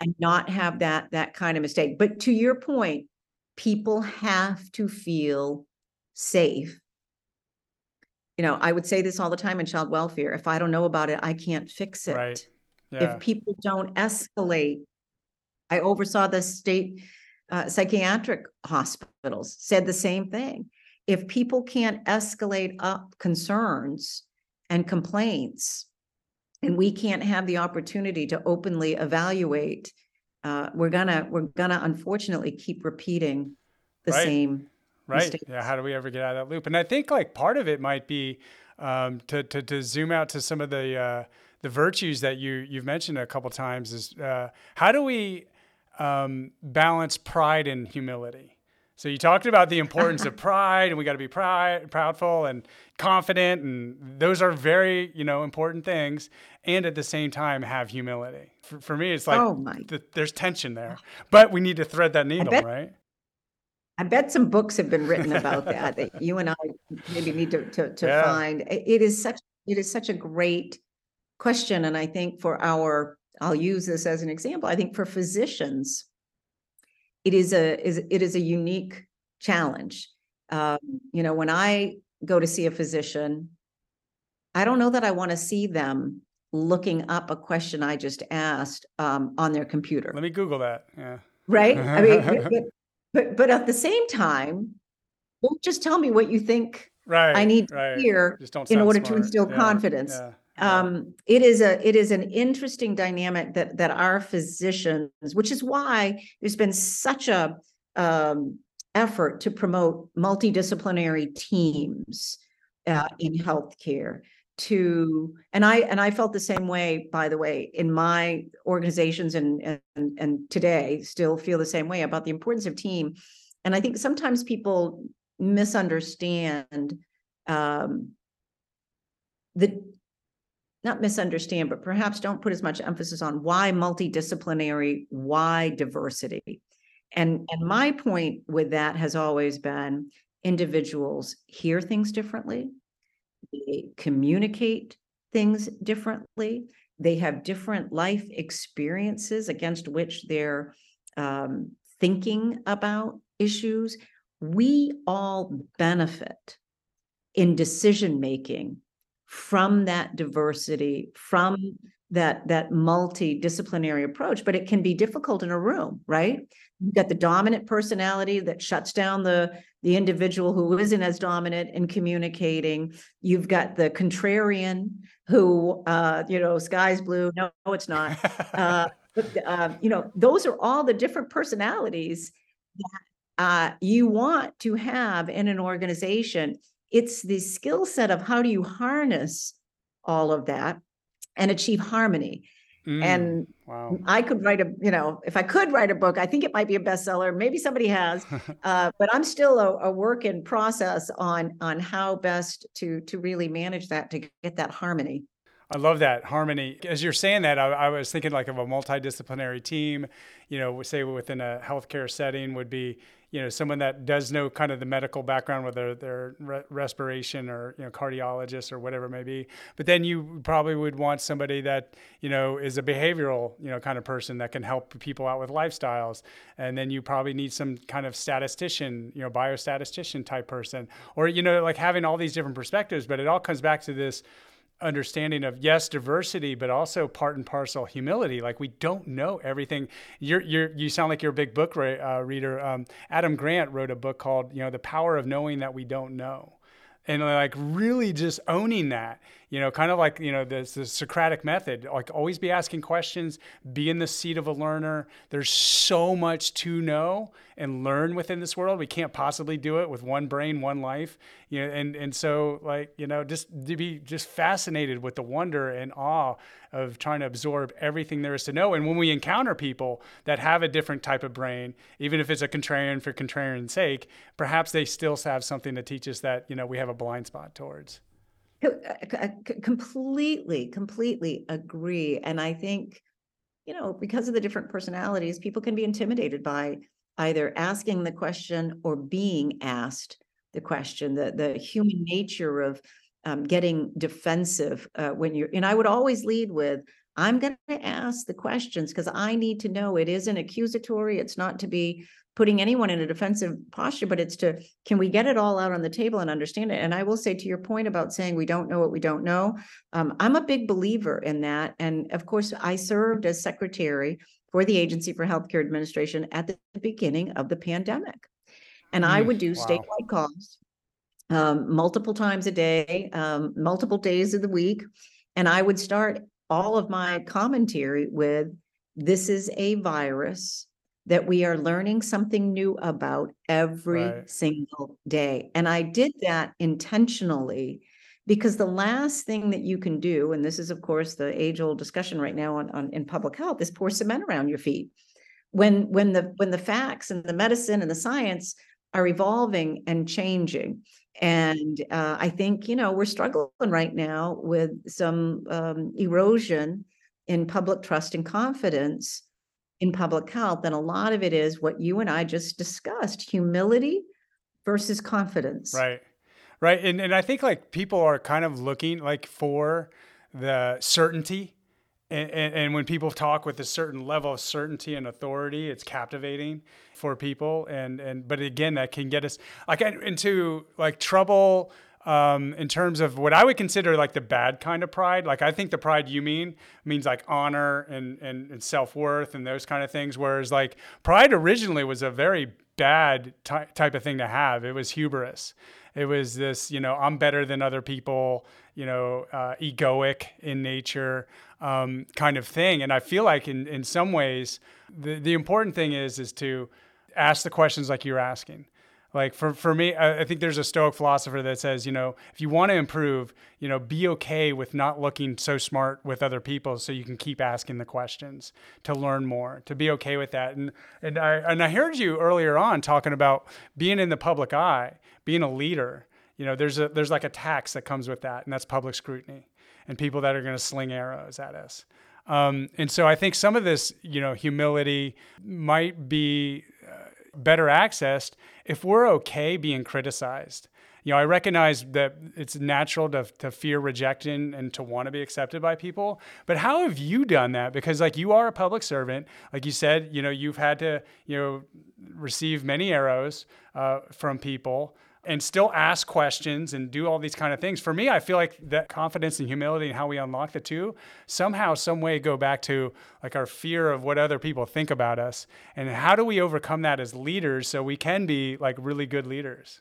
And not have that that kind of mistake. But to your point, people have to feel safe you know, I would say this all the time in child welfare. If I don't know about it, I can't fix it. Right. Yeah. If people don't escalate, I oversaw the state uh, psychiatric hospitals said the same thing. If people can't escalate up concerns and complaints, and we can't have the opportunity to openly evaluate, uh, we're gonna we're gonna unfortunately keep repeating the Right. same right mistakes. yeah how do we ever get out of that loop and i think like part of it might be um, to, to, to zoom out to some of the uh, the virtues that you you've mentioned a couple times is uh, how do we um, balance pride and humility so you talked about the importance of (laughs) pride and we got to be pride proudful and confident and those are very you know important things and at the same time have humility for, for me it's like Oh, my. th- there's tension there but we need to thread that needle bet- right I bet some books have been written about that, that you and I maybe need to, to, to (laughs) Yeah. find. It is such, it is such a great question. And I think for our, I'll use this as an example, I think for physicians, it is a, is, it is a unique challenge. Um, you know, when I go to see a physician, I don't know that I want to see them looking up a question I just asked, um, on their computer. let me google that yeah Right? I mean, (laughs) but- but, but, at the same time, don't just tell me what you think Right. I need to right. hear Just don't in order to instill Yeah, confidence. yeah. Um, it is a, it is an interesting dynamic that, that our physicians, which is why there's been such a, um, effort to promote multidisciplinary teams, uh, in healthcare to, and I, and I felt the same way, by the way, in my organizations and, and, and today still feel the same way about the importance of team. And I think sometimes people misunderstand, um, the, not misunderstand, but perhaps don't put as much emphasis on why multidisciplinary, why diversity. And, and my point with that has always been individuals hear things differently. They communicate things differently. They have different life experiences against which they're um, thinking about issues. We all benefit in decision making from that diversity, from that that multidisciplinary approach, but it can be difficult in a room, right? You've got the dominant personality that shuts down the the individual who isn't as dominant in communicating. You've got the contrarian who, uh, you know, sky's blue. No, no it's not. (laughs) Uh, uh, you know, those are all the different personalities that uh, you want to have in an organization. It's the skill set of how do you harness all of that and achieve harmony. Mm, and wow. I could write a, you know, if I could write a book, I think it might be a bestseller. Maybe somebody has, (laughs) uh, but I'm still a, a, work in process on on how best to to really manage that to get that harmony. I love that harmony. As you're saying that, I, I, was thinking like of a multidisciplinary team. You know, say within a healthcare setting would be, you know, someone that does know kind of the medical background, whether they're re- respiration or you know cardiologist or whatever it may be. But then you probably would want somebody that you know is a behavioral you know kind of person that can help people out with lifestyles. And then you probably need some kind of statistician, you know, biostatistician type person, or you know, like having all these different perspectives. But it all comes back to this understanding of yes diversity but also part and parcel humility. Like we don't know everything. You're, you're you sound like you're a big book re- uh, reader. Um, adam grant wrote a book called you know the power of knowing that we don't know and like really just owning that you know kind of like you know this the socratic method like always be asking questions be in the seat of a learner. There's so much to know and learn within this world. We can't possibly do it with one brain one life you know and and so like you know just to be just fascinated with the wonder and awe of trying to absorb everything there is to know. And when we encounter people that have a different type of brain even if it's a contrarian for contrarian's sake perhaps they still have something to teach us that you know we have a blind spot towards. Uh, uh, completely completely agree. And i think you know because of the different personalities people can be intimidated by either asking the question or being asked the question. The the human nature of um, getting defensive uh, when you're and i would always lead with i'm going to ask the questions because i need to know it isn't accusatory it's not to be putting anyone in a defensive posture, but it's to can we get it all out on the table and understand it? And I will say to your point about saying we don't know what we don't know, um, I'm a big believer in that. And of course, I served as secretary for the Agency for Healthcare Administration at the beginning of the pandemic. And I mm, would do wow. statewide calls um, multiple times a day, um, multiple days of the week. And I would start all of my commentary with this is a virus that we are learning something new about every right. single day. And I did that intentionally because the last thing that you can do, and this is, of course, the age old discussion right now on, on in public health, is pour cement around your feet. When when the when the facts and the medicine and the science are evolving and changing. And uh, I think, you know, we're struggling right now with some um, erosion in public trust and confidence in public health. And a lot of it is what you and I just discussed humility versus confidence. Right. Right. And, and I think like people are kind of looking like for the certainty. And, and, and when people talk with a certain level of certainty and authority, it's captivating for people. And, and, but again, that can get us like into like trouble um, in terms of what I would consider like the bad kind of pride. Like I think the pride you mean means like honor and, and, and self worth and those kind of things. Whereas like pride originally was a very bad ty- type of thing to have. It was hubris. It was this, you know, I'm better than other people, you know, uh, egoic in nature um, kind of thing. And I feel like in, in some ways, the, the important thing is, is to ask the questions like you're asking like for, for me, I think there's a Stoic philosopher that says, you know, if you want to improve, you know, be okay with not looking so smart with other people, so you can keep asking the questions to learn more, to be okay with that. And and I and I heard you earlier on talking about being in the public eye, being a leader. You know, there's a there's like a tax that comes with that, and that's public scrutiny, and people that are going to sling arrows at us. Um, and so I think some of this, you know, humility might be better accessed if we're okay being criticized. You know, I recognize that it's natural to, to fear rejection and to want to be accepted by people. But how have you done that? Because like you are a public servant, like you said, you know, you've had to, you know, receive many arrows uh, from people and still ask questions and do all these kind of things. For me, I feel like that confidence and humility and how we unlock the two somehow, some way go back to like our fear of what other people think about us. And how do we overcome that as leaders so we can be like really good leaders?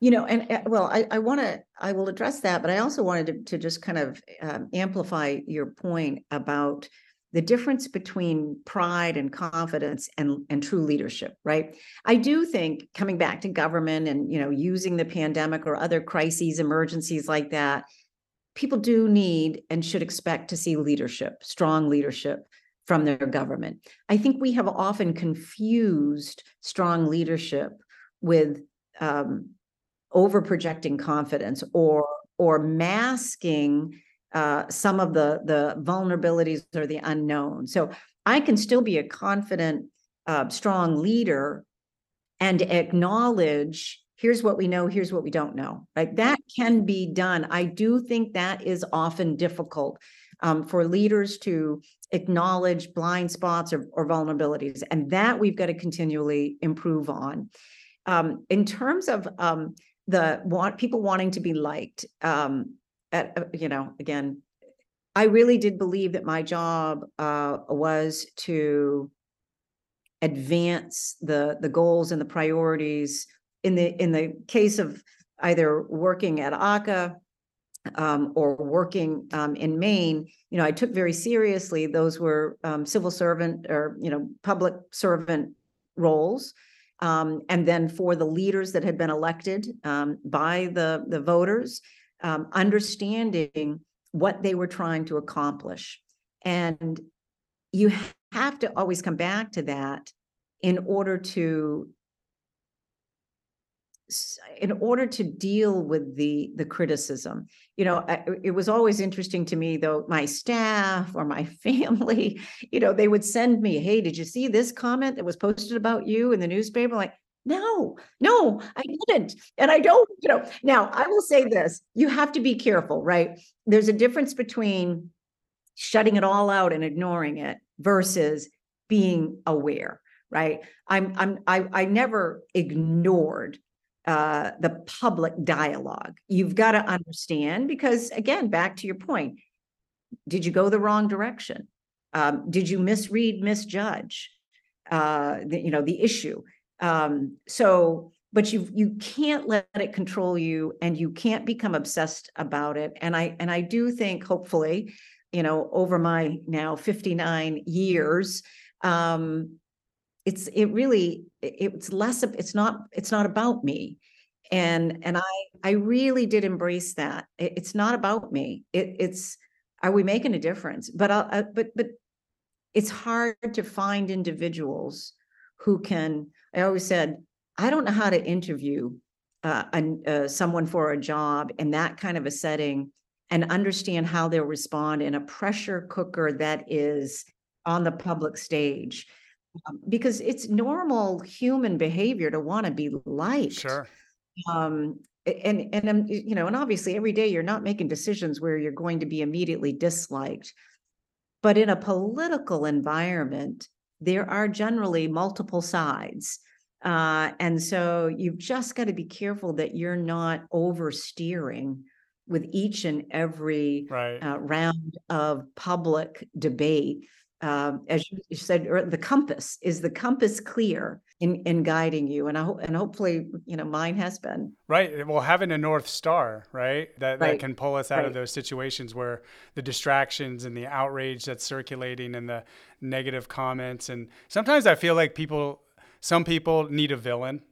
You know, and uh, well, I, I want to, I will address that, but I also wanted to, to just kind of um, amplify your point about the difference between pride and confidence and, and true leadership right i do think coming back to government and you know using the pandemic or other crises emergencies like that people do need and should expect to see leadership, strong leadership from their government. I think we have often confused strong leadership with um, over projecting confidence or or masking uh, some of the the vulnerabilities or the unknown. So I can still be a confident, uh, strong leader and acknowledge here's what we know, here's what we don't know. Right? That can be done. I do think that is often difficult um, for leaders to acknowledge blind spots or, or, vulnerabilities, and that we've got to continually improve on. Um, in terms of um, the want people wanting to be liked, um, at, uh, you know, again, I really did believe that my job uh, was to advance the the goals and the priorities in the in the case of either working at ACA um, or working um, in Maine, you know, I took very seriously those were um, civil servant or you know public servant roles, um, and then for the leaders that had been elected um, by the the voters, um, understanding what they were trying to accomplish, and you have to always come back to that in order to in order to deal with the the criticism. You know I, it was always interesting to me though my staff or my (laughs) family you know they would send me hey did you see this comment that was posted about you in the newspaper? Like no no i didn't and i don't you know now i will say this you have to be careful right there's a difference between shutting it all out and ignoring it versus being aware right i'm i'm i, I never ignored uh, the public dialogue. You've got to understand because, again, back to your point, did you go the wrong direction? Um, did you misread, misjudge? Uh, the, you know the issue. Um, so, but you you can't let it control you, and you can't become obsessed about it. And I and I do think, hopefully, you know, over my now fifty nine years, um, it's it really it's less it's not it's not about me. And and i i really did embrace that. It, it's not about me. It, it's are we making a difference? But i uh, but but it's hard to find individuals who can i always said i don't know how to interview uh, uh, someone for a job in that kind of a setting and understand how they'll respond in a pressure cooker that is on the public stage um, because it's normal human behavior to want to be liked. Sure. Um, and and um, you know, and obviously every day you're not making decisions where you're going to be immediately disliked. But in a political environment, there are generally multiple sides. Uh, and so you've just got to be careful that you're not oversteering with each and every right. uh, round of public debate um, as you said, the compass is the compass clear in in guiding you, and I hope and hopefully you know mine has been right. Eh, well, having a north star, right, that right. that can pull us out right. of those situations where the distractions and the outrage that's circulating and the negative comments, and sometimes I feel like people, some people need a villain,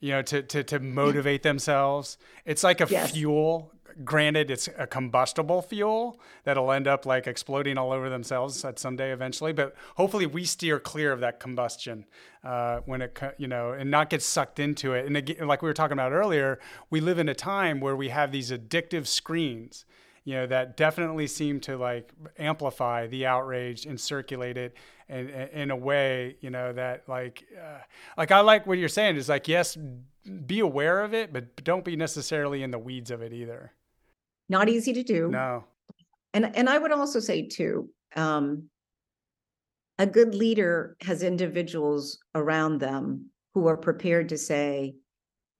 you know, to to to motivate themselves. It's like a yes. fuel granted it's a combustible fuel that'll end up like exploding all over themselves at some day eventually but hopefully we steer clear of that combustion uh, when it you know and not get sucked into it. And again, like we were talking about earlier we live in a time where we have these addictive screens you know that definitely seem to like amplify the outrage and circulate it in, in a way you know that like uh, like i like what you're saying. Is like yes be aware of it but don't be necessarily in the weeds of it either not easy to do. No. And and I would also say too, um, a good leader has individuals around them who are prepared to say,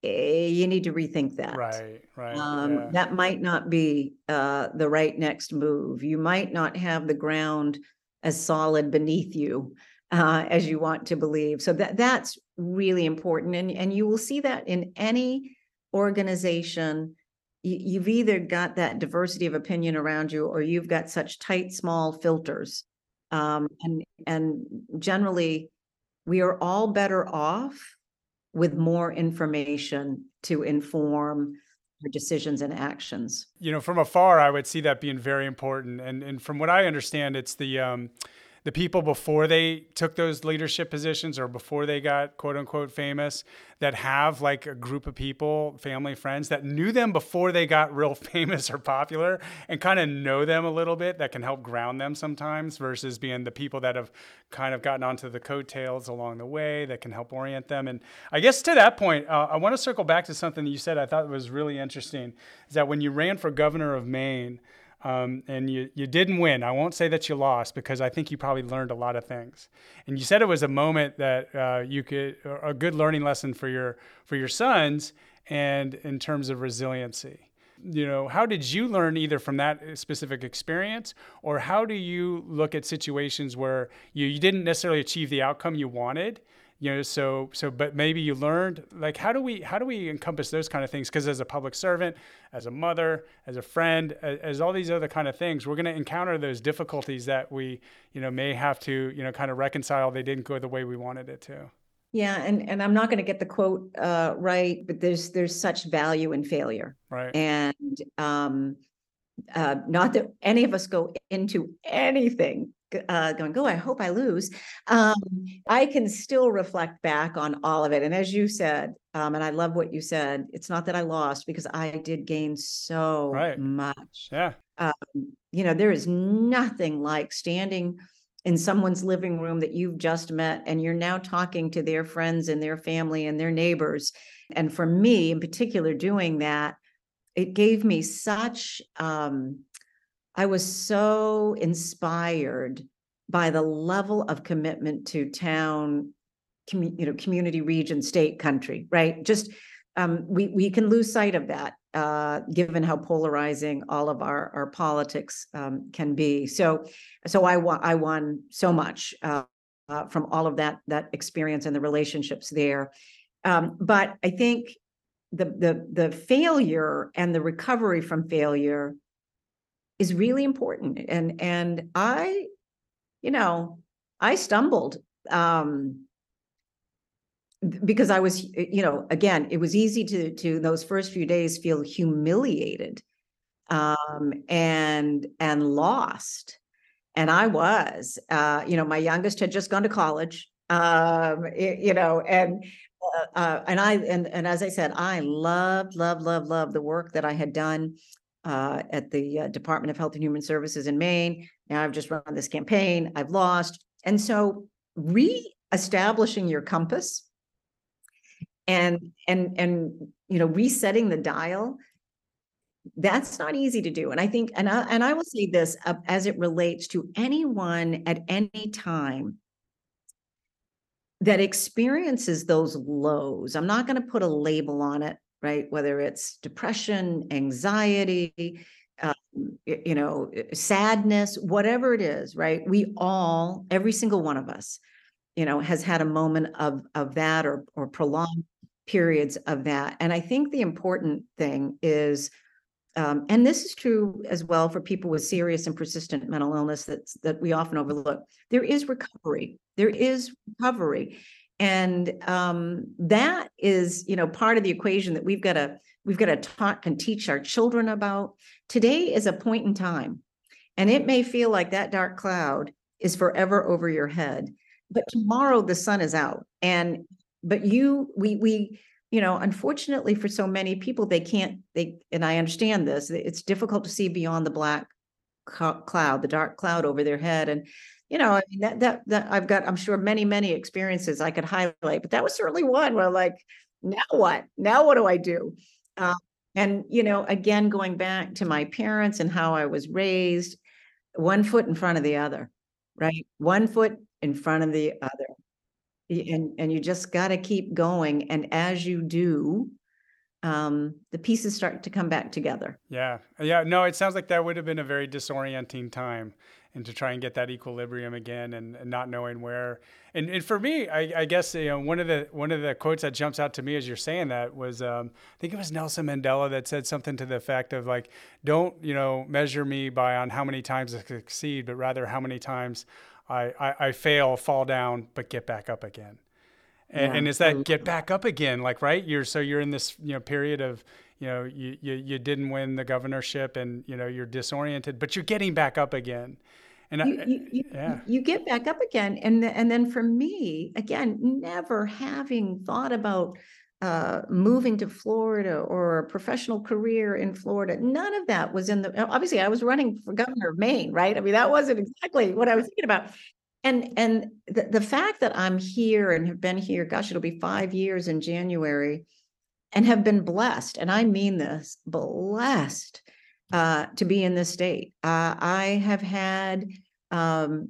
eh, you need to rethink that. Right, right. Um, yeah. That might not be uh, the right next move. You might not have the ground as solid beneath you uh, as you want to believe. So that that's really important, and and you will see that in any organization you, have either got that diversity of opinion around you or you've got such tight small filters um, and and generally we are all better off with more information to inform our decisions and actions. You know, from afar, I would see that being very important. And and from what I understand, it's the um, the people before they took those leadership positions or before they got quote unquote famous that have like a group of people, family, friends that knew them before they got (laughs) real famous or popular and kind of know them a little bit that can help ground them sometimes versus being the people that have kind of gotten onto the coattails along the way that can help orient them. And I guess to that point, uh, I want to circle back to something that you said I thought was really interesting is that when you ran for governor of Maine, um, and you, you didn't win. I won't say that you lost because I think you probably learned a lot of things. And you said it was a moment that uh, you could a good learning lesson for your for your sons and in terms of resiliency. You know, how did you learn either from that specific experience or how do you look at situations where you, you didn't necessarily achieve the outcome you wanted you know so so but maybe you learned like how do we how do we encompass those kind of things? Because as a public servant as a mother as a friend as, as all these other kind of things we're going to encounter those difficulties that we you know may have to you know kind of reconcile. They didn't go the way we wanted it to. Yeah and and i'm not going to get the quote uh, right but there's there's such value in failure. Right. And um uh, not that any of us go into anything uh, going, oh, I hope I lose. Um, I can still reflect back on all of it. And as you said, um, and I love what you said, it's not that I lost because I did gain so right. much. Yeah. Um, you know, there is nothing like standing in someone's living room that you've just met and you're now talking to their friends and their family and their neighbors. And for me in particular, doing that, it gave me such um, I was so inspired by the level of commitment to town, commu- you know, community, region, state, country, right? Just um, we we can lose sight of that, uh, given how polarizing all of our our politics um, can be. So, so I won I won so much uh, uh, from all of that that experience and the relationships there. Um, but I think the the the failure and the recovery from failure is really important. And and I, you know, I stumbled um because I was, you know, again, it was easy to to those first few days feel humiliated um and and lost. And I was, uh, you know, my youngest had just gone to college. Um, it, you know, and uh, uh, and I and and as I said, I loved, loved, loved, loved the work that I had done uh, at the uh, Department of Health and Human Services in Maine. Now I've just run this campaign, I've lost. And so re-establishing your compass and and and you know resetting the dial that's not easy to do and i think and i and i will say this uh, as it relates to anyone at any time that experiences those lows i'm not going to put a label on it right? Whether it's depression, anxiety, um, you know, sadness, whatever it is, right? We all, every single one of us, you know, has had a moment of of that or or prolonged periods of that. And I think the important thing is, um, and this is true as well for people with serious and persistent mental illness that's that we often overlook. There is recovery. There is recovery. And um, that is, you know, part of the equation that we've got to we've got to talk and teach our children about. Today is a point in time, and it may feel like that dark cloud is forever over your head, but tomorrow the sun is out. And but you, we we you know, unfortunately for so many people, they can't. They and I understand this. It's difficult to see beyond the black cloud, the dark cloud over their head, and you know, I mean, that, that, that I've got, I'm sure many, many experiences I could highlight, but that was certainly one where like, now what? Now what do I do? Uh, and, you know, again, going back to my parents and how I was raised, one foot in front of the other, right? One foot in front of the other. And, and you just got to keep going. And as you do, um, the pieces start to come back together. Yeah. Yeah. No, it sounds like that would have been a very disorienting time and to try and get that equilibrium again and, and not knowing where. And, and for me I, I, guess you know one of the one of the quotes that jumps out to me as you're saying that was um, I think it was Nelson Mandela that said something to the effect of like don't you know measure me by on how many times I succeed but rather how many times I, I, I fail fall down but get back up again. And, yeah. and is that get back up again like right? You're so you're in this you know period of you know you, you you didn't win the governorship and you know you're disoriented but you're getting back up again and you, I, you, you, yeah. you get back up again and and then for me again never having thought about uh, moving to Florida or a professional career in Florida. None of that was in the. Obviously, I was running for governor of Maine, right? I mean, that wasn't exactly what I was thinking about. And and the, the fact that I'm here and have been here, gosh, it'll be five years in January, and have been blessed, and I mean this, blessed uh, to be in this state. Uh, I have had um,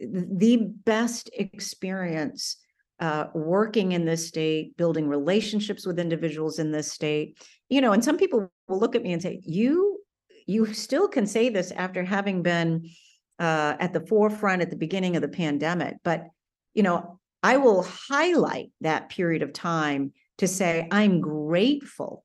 the best experience uh, working in this state, building relationships with individuals in this state. You know, and some people will look at me and say, "You, you still can say this after having been uh, at the forefront at the beginning of the pandemic." But you know, I will highlight that period of time to say I'm grateful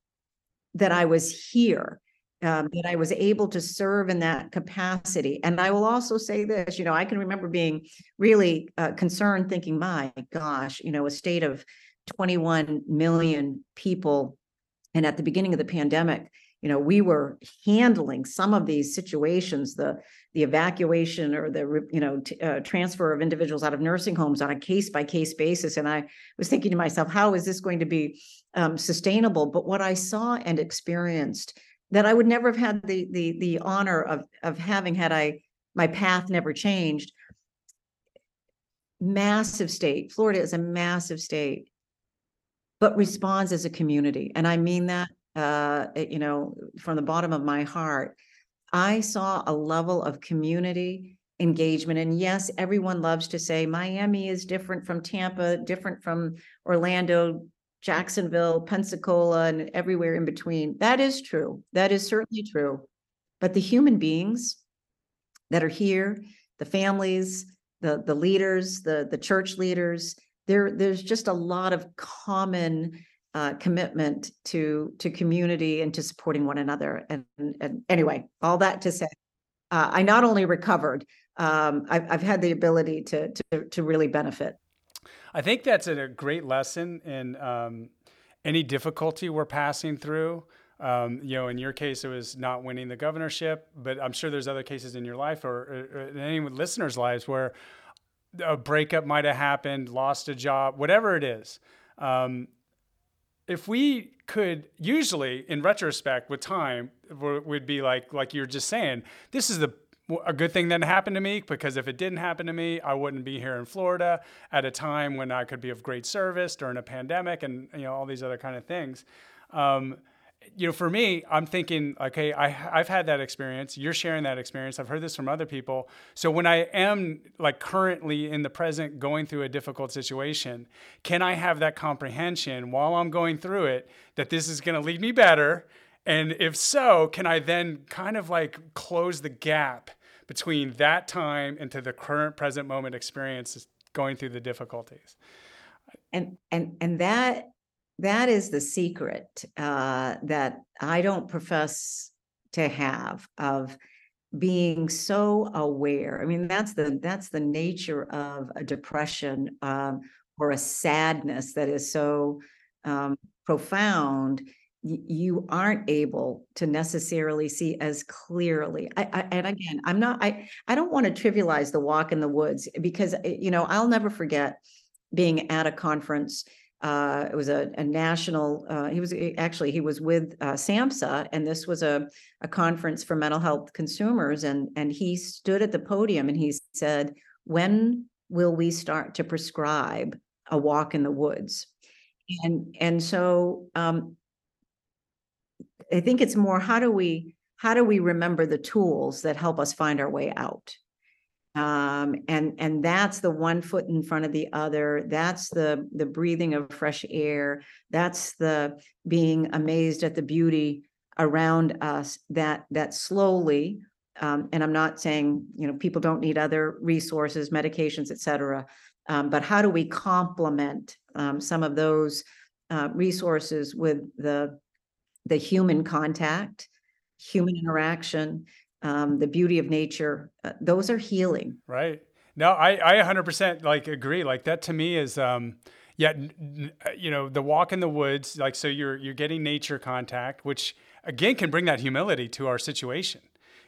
that I was here um, that I was able to serve in that capacity. And I will also say this, you know, I can remember being really uh, concerned, thinking, my gosh, you know, a state of 21 million people. And at the beginning of the pandemic, you know, we were handling some of these situations, the the evacuation or the you know t- uh, transfer of individuals out of nursing homes on a case by case basis. And I was thinking to myself, how is this going to be um, sustainable? But what I saw and experienced that I would never have had the the the honor of of having had I my path never changed. Massive state. Florida is a massive state, but responds as a community. And I mean that uh, you know, from the bottom of my heart. I saw a level of community engagement. And yes, everyone loves to say Miami is different from Tampa, different from Orlando, Jacksonville, Pensacola, and everywhere in between. That is true. That is certainly true. But the human beings that are here, the families, the the leaders, the the church leaders, there there's just a lot of common uh, commitment to to community and to supporting one another. And, and anyway, all that to say, uh, I not only recovered, um, I've, I've had the ability to to to really benefit. I think that's a great lesson in um, any difficulty we're passing through. Um, you know, in your case, it was not winning the governorship, but I'm sure there's other cases in your life or, or in any listeners' lives where a breakup might have happened, lost a job, whatever it is. Um, if we could usually in retrospect with time would be like like you're just saying this is the a good thing that happened to me because if it didn't happen to me, I wouldn't be here in Florida at a time when I could be of great service during a pandemic and you know all these other kind of things. Um, you know, for me, I'm thinking, okay, I, I've had that experience. You're sharing that experience. I've heard this from other people. So when I am like currently in the present going through a difficult situation, can I have that comprehension while I'm going through it that this is going to lead me better? And if so, can I then kind of like close the gap between that time and to the current present moment experience going through the difficulties. And and and that that is the secret uh, that i don't profess to have of being so aware. I mean that's the that's the nature of a depression um, or a sadness that is so um, profound you aren't able to necessarily see as clearly I, I, and again i'm not i i don't want to trivialize the walk in the woods because eh, you know i'll never forget being at a conference uh, it was a, a national uh, he was eh, actually he was with uh, SAMHSA and this was a, a conference for mental health consumers and and he stood at the podium and he said when will we start to prescribe a walk in the woods? And and so um, I think it's more how do we how do we remember the tools that help us find our way out? Um, and and that's the one foot in front of the other. That's the the breathing of fresh air. That's the being amazed at the beauty around us. That that slowly. Um, and I'm not saying you know people don't need other resources, medications, et cetera. Um, but how do we complement um, some of those uh, resources with the the human contact, human interaction, um, the beauty of nature, uh, those are healing. Right. No, I, I 100% like agree. Like that to me is, um, yeah, uh, you know, the walk in the woods, like so you're you're getting nature contact, which again can bring that humility to our situation.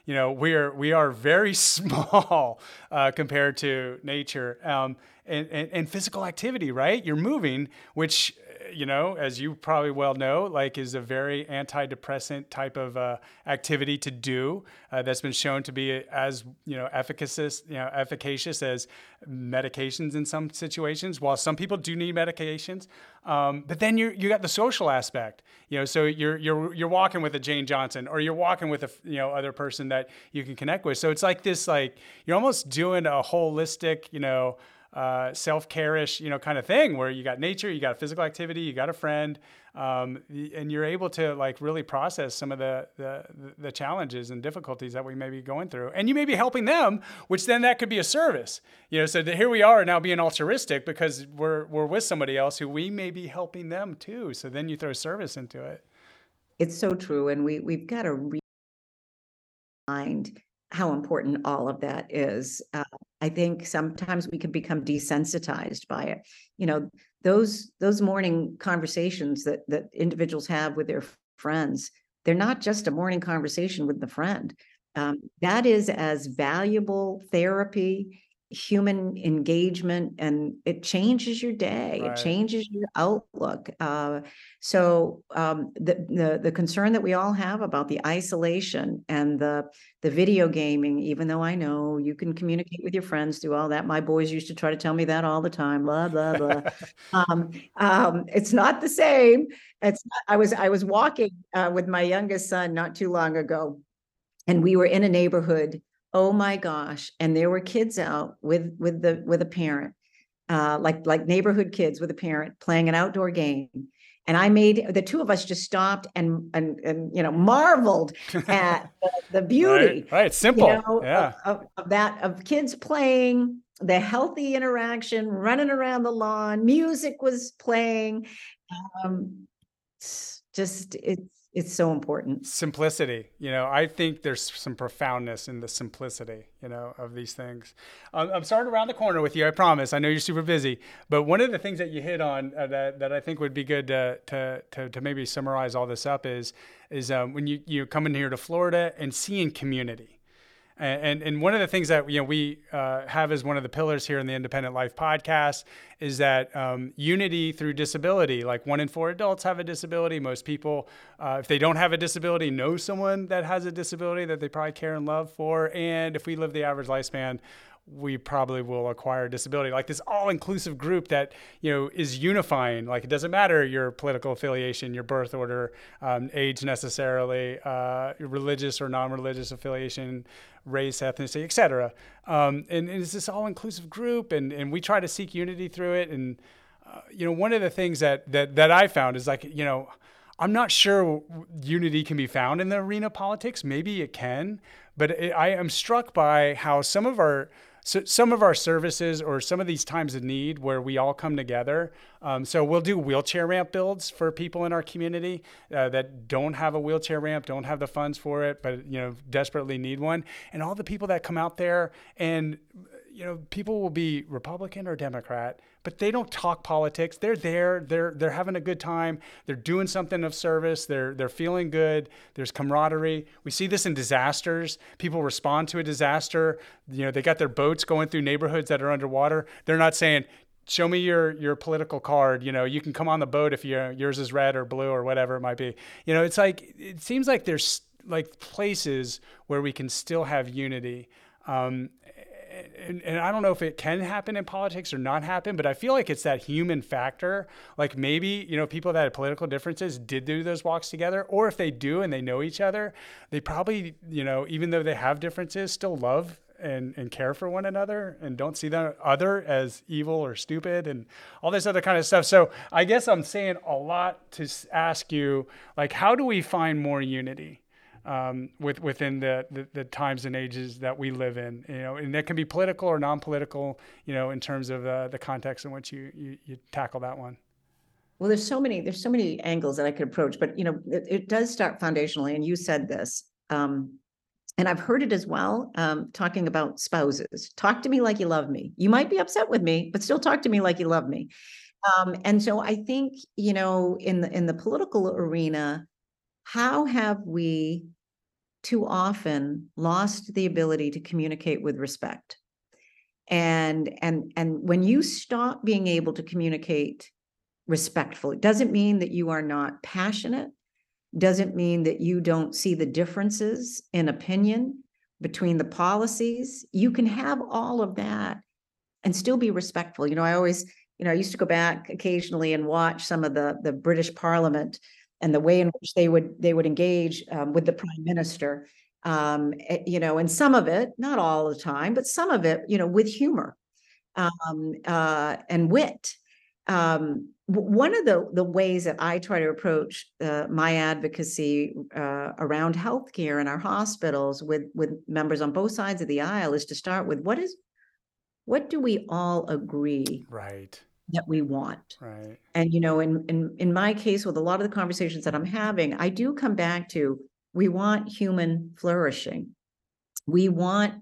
You know, we're we are very (laughs) small uh, compared to nature. Um, and, and, and, physical activity, right? You're moving, which you know, as you probably well know, like is a very antidepressant type of uh, activity to do uh, that's been shown to be as you know efficacious, you know, efficacious as medications in some situations. While some people do need medications, um, but then you you got the social aspect, you know. So you're you're you're walking with a Jane Johnson, or you're walking with a you know other person that you can connect with. So it's like this, like you're almost doing a holistic, you know uh, self-care-ish, you know, kind of thing where you got nature, you got physical activity, you got a friend, um, and you're able to like really process some of the, the, the challenges and difficulties that we may be going through, and you may be helping them, which then that could be a service, you know. So here we are now being altruistic because we're we're with somebody else who we may be helping them too. So then you throw service into it. It's so true, and we we've got to re- mind how important all of that is. Uh, I think sometimes we can become desensitized by it. You know, those those morning conversations that that individuals have with their friends, they're not just a morning conversation with the friend. Um, that is as valuable therapy human engagement and it changes your day right. it changes your outlook uh, so um, the, the the concern that we all have about the isolation and the the video gaming even though i know you can communicate with your friends through all that my boys used to try to tell me that all the time blah blah blah (laughs) um, um, it's not the same it's not, i was i was walking uh, with my youngest son not too long ago and we were in a neighborhood oh my gosh and there were kids out with with the with a parent uh, like like neighborhood kids with a parent playing an outdoor game and i made the two of us just stopped and and, and you know marveled at (laughs) the, the beauty right, right. simple you know, yeah of, of, of that of kids playing the healthy interaction running around the lawn music was playing um just it's it's so important. Simplicity. You know, I think there's some profoundness in the simplicity, you know, of these things. Um, I'm starting around the corner with you, I promise. I know you're super busy. But one of the things that you hit on uh, that, that I think would be good to, to, to, to maybe summarize all this up is, is um, when you, you come in here to Florida and seeing community and, and one of the things that you know we uh, have as one of the pillars here in the Independent Life podcast is that um, unity through disability. Like one in four adults have a disability. Most people, uh, if they don't have a disability, know someone that has a disability that they probably care and love for. And if we live the average lifespan, we probably will acquire disability. Like this all-inclusive group that you know is unifying. Like it doesn't matter your political affiliation your birth order um, age necessarily uh, religious or non-religious affiliation race ethnicity etc um, and, and, it's this all-inclusive group and, and we try to seek unity through it. And uh, you know one of the things that, that that i found is like you know I'm not sure unity can be found in the arena of politics. Maybe it can, but it, I am struck by how some of our so some of our services or some of these times of need where we all come together. Um, so we'll do wheelchair ramp builds for people in our community uh, that don't have a wheelchair ramp, don't have the funds for it, but you know desperately need one. And all the people that come out there and you know people will be Republican or Democrat but they don't talk politics. They're there. They're they're having a good time. They're doing something of service. They're they're feeling good. There's camaraderie. We see this in disasters. People respond to a disaster. You know, they got their boats going through neighborhoods that are underwater. They're not saying, show me your your political card you know you can come on the boat if you yours is red or blue or whatever it might be you know it's like it seems like there's like places where we can still have unity um, and, and, I don't know if it can happen in politics or not happen, but I feel like it's that human factor. Like maybe, you know, people that had political differences did do those walks together, or if they do and they know each other, they probably, you know, even though they have differences, still love and, and care for one another and don't see the other as evil or stupid and all this other kind of stuff. So I guess I'm saying a lot to ask you, like, how do we find more unity? Um, with within the, the, the times and ages that we live in. You know, and that can be political or non-political. You know, in terms of uh, the context in which you, you you tackle that one. Well, there's so many there's so many angles that I could approach, but you know, it, it does start foundationally, and you said this. Um, and I've heard it as well, um, talking about spouses. Talk to me like you love me. You might be upset with me, but still talk to me like you love me. Um, and so I think, you know, in the, in the political arena, how have we too often lost the ability to communicate with respect? And, and, and when you stop being able to communicate respectfully, doesn't mean that you are not passionate, doesn't mean that you don't see the differences in opinion between the policies. You can have all of that and still be respectful. You know, I always, you know, I used to go back occasionally and watch some of the the British Parliament and the way in which they would they would engage um, with the prime minister. Um, eh, you know, and some of it, not all the time, but some of it, you know, with humor um, uh, and wit. Um, one of the the ways that I try to approach uh, my advocacy uh, around healthcare in our hospitals with with members on both sides of the aisle is to start with what is what do we all agree right that we want. Right. And you know in in in my case with a lot of the conversations that i'm having i do come back to we want human flourishing. We want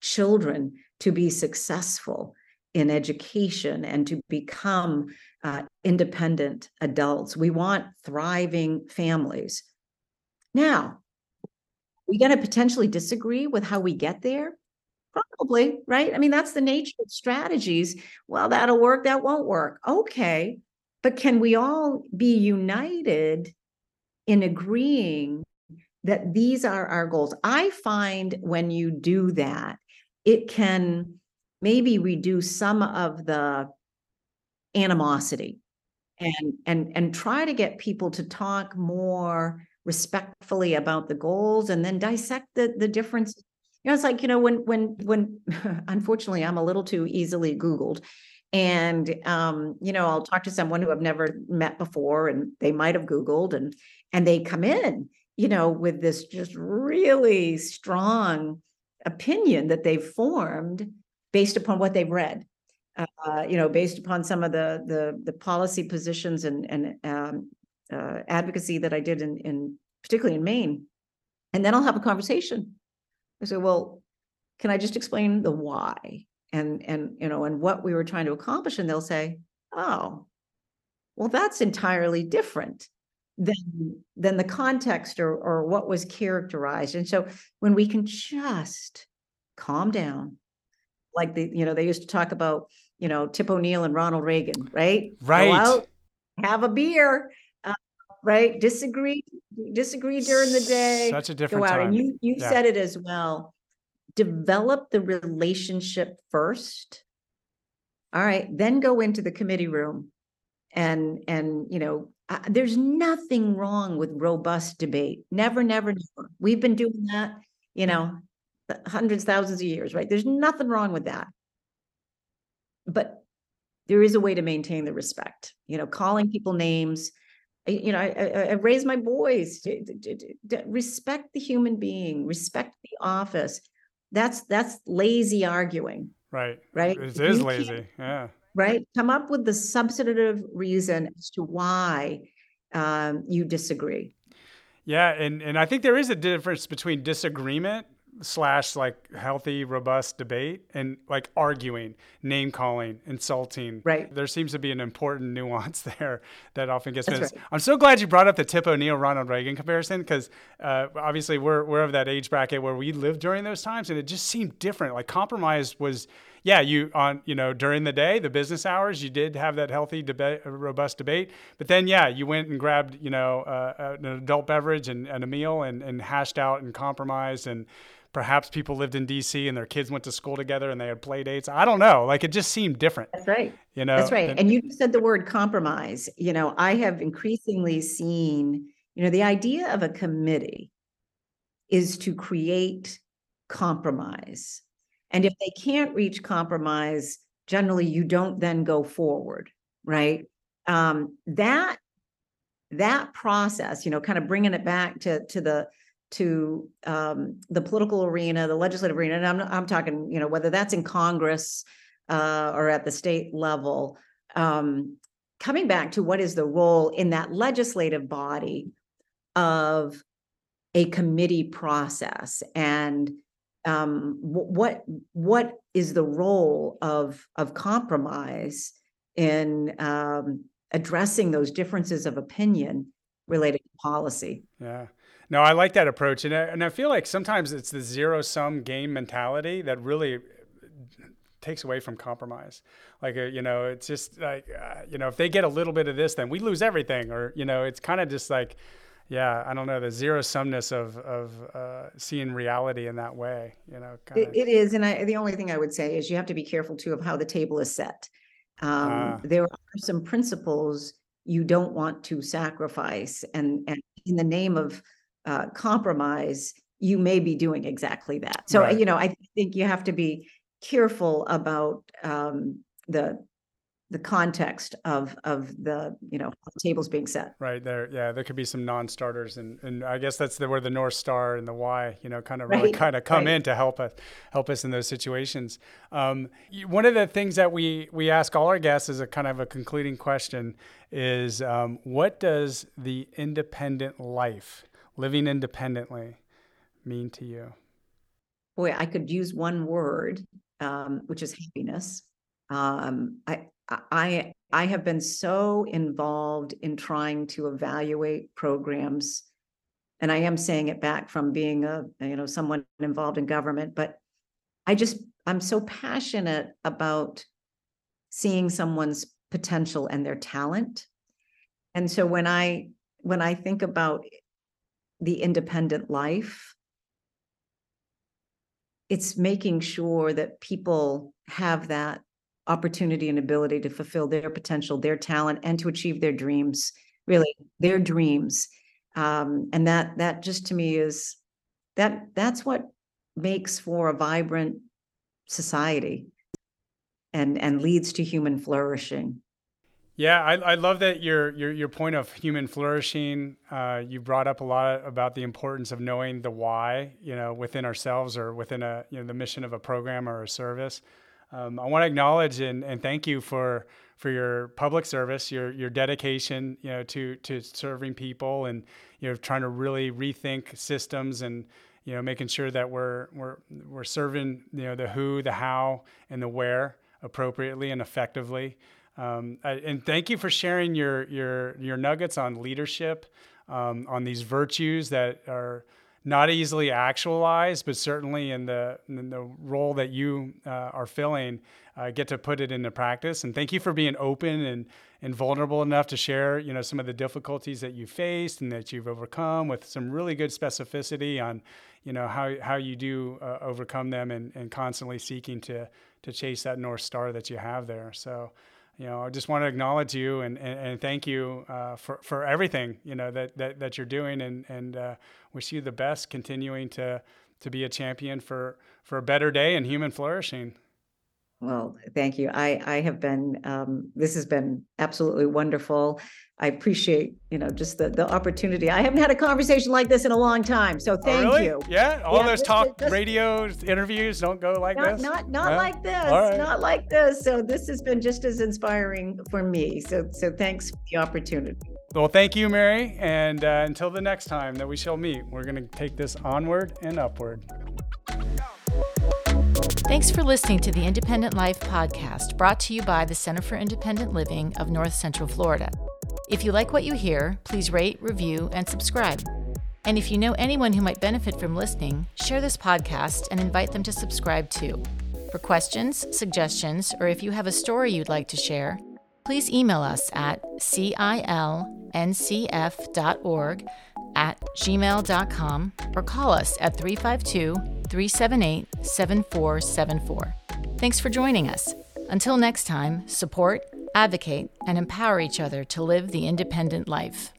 children to be successful in education and to become uh, independent adults. We want thriving families. Now we're going to potentially disagree with how we get there Probably, right? I mean, that's the nature of strategies. Well, that'll work, that won't work. Okay. But can we all be united in agreeing that these are our goals? I find when you do that, it can maybe reduce some of the animosity and and and try to get people to talk more respectfully about the goals and then dissect the the differences know, it's like, you know, when, when, when, (laughs) unfortunately, I'm a little too easily Googled. And, um, you know, I'll talk to someone who I've never met before and they might have Googled and, and they come in, you know, with this just really strong opinion that they've formed based upon what they've read. Uh, you know, based upon some of the the the policy positions and and um, uh, advocacy that I did in in particularly in Maine, and then I'll have a conversation I said, well, can I just explain the why? And, and, you know, and what we were trying to accomplish? And they'll say, oh, well, that's entirely different than, than the context or, or what was characterized. And so when we can just calm down, like the, you know, they used to talk about, you know, Tip O'Neill and Ronald Reagan, right? Go Right. out, have a beer, right? Disagree, disagree during the day Such a go different out. And time. you you Yeah. said it as well. Develop the relationship first. All right then go into the committee room and and you know uh, there's nothing wrong with robust debate. Never never never. We've been doing that you know hundreds thousands of years right? There's nothing wrong with that. But there is a way to maintain the respect you know calling people names you know, I, I, I raise my voice to, to- to- to respect the human being, respect the office. That's, that's lazy arguing, Right. right? It is lazy. Yeah. right? Come up with the substantive reason as to why um, you disagree. Yeah, and and I think there is a difference between disagreement slash like healthy, robust debate and like arguing, name calling, insulting. Right. There seems to be an important nuance (laughs) there that often gets That's missed. right. I'm so glad you brought up the Tip O'Neill Ronald Reagan comparison because uh, obviously we're we're of that age bracket where we lived during those times and it just seemed different. Like compromise was yeah, you on you know during the day, the business hours, you did have that healthy debate, robust debate. But then yeah, you went and grabbed you know uh, an adult beverage and, and a meal and, and hashed out and compromised and perhaps people lived in D.C. and their kids went to school together and they had play dates. I don't know, like it just seemed different, That's right. you know. That's right. than- And you said the word compromise. You know, I have increasingly seen, you know, the idea of a committee is to create compromise. And if they can't reach compromise, generally you don't then go forward, right? Um, that that process, you know, kind of bringing it back to to the to um, the political arena, the legislative arena, and I'm I'm talking, you know, whether that's in Congress uh, or at the state level, um, coming back to what is the role in that legislative body of a committee process and um, what what is the role of of compromise in um, addressing those differences of opinion related to policy. Yeah. No, I like that approach. And I, and I feel like sometimes it's the zero sum game mentality that really takes away from compromise. Like, uh, you know, it's just like, uh, you know, if they get a little bit of this, then we lose everything. Or, you know, it's kind of just like, yeah, I don't know, the zero sumness of, of uh, seeing reality in that way, you know. It, it is. And I, the only thing I would say is you have to be careful too of how the table is set. Um, ah. There are some principles you don't want to sacrifice. And, and in the name of uh, compromise, you may be doing exactly that. So, right. you know, I think you have to be careful about um, the the context of of the you know tables being set right there yeah there could be some non-starters and and i guess that's the, where the north star and the why you know kind of really right. (laughs) kind of come right. in to help us help us in those situations um, one of the things that we we ask all our guests as a kind of a concluding question is um, what does the independent life living independently mean to you boy i could use one word um, which is happiness um, I, I I have been so involved in trying to evaluate programs, and I am saying it back from being a you know someone involved in government, but I just I'm so passionate about seeing someone's potential and their talent. And so when I when I think about the independent life, it's making sure that people have that opportunity and ability to fulfill their potential, their talent, and to achieve their dreams, really their dreams. Um, and that that just to me is that that's what makes for a vibrant society and and leads to human flourishing. Yeah, I, I love that your, your your point of human flourishing. Uh, you brought up a lot about the importance of knowing the why, you know, within ourselves or within a you know the mission of a program or a service um, I want to acknowledge and, and thank you for for your public service, your your dedication, you know, to to serving people and you know trying to really rethink systems and you know making sure that we're we're we're serving you know the who, the how, and the where appropriately and effectively. Um, I, and thank you for sharing your your your nuggets on leadership, um, on these virtues that are not easily actualized, but certainly in the in the role that you uh, are filling, uh, get to put it into practice. And thank you for being open and and vulnerable enough to share, you know, some of the difficulties that you faced and that you've overcome with some really good specificity on, you know, how how you do uh, overcome them and and constantly seeking to to chase that north star that you have there. So you know, I just want to acknowledge you and, and, and thank you uh, for, for everything, you know, that, that, that you're doing and, and uh, wish you the best continuing to, to be a champion for, for a better day and human flourishing. Well, thank you. I, I have been, um, this has been absolutely wonderful. I appreciate, you know, just the, the opportunity. I haven't had a conversation like this in a long time. So oh, thank oh, really? you. Yeah. All yeah, those this, talk this, radio interviews don't go like not, this. Not, not yeah. like this. Right. Not like this. So this has been just as inspiring for me. So, so thanks for the opportunity. Well, thank you, Mary. And uh, until the next time that we shall meet, we're going to take this onward and upward. Thanks for listening to the Independent Life podcast brought to you by the Center for Independent Living of North Central Florida. If you like what you hear, please rate, review, and subscribe. And if you know anyone who might benefit from listening, share this podcast and invite them to subscribe too. For questions, suggestions, or if you have a story you'd like to share, please email us at cilncf.org at gmail.com or call us at 352 378 7474. Thanks for joining us. Until next time, support, advocate, and empower each other to live the independent life.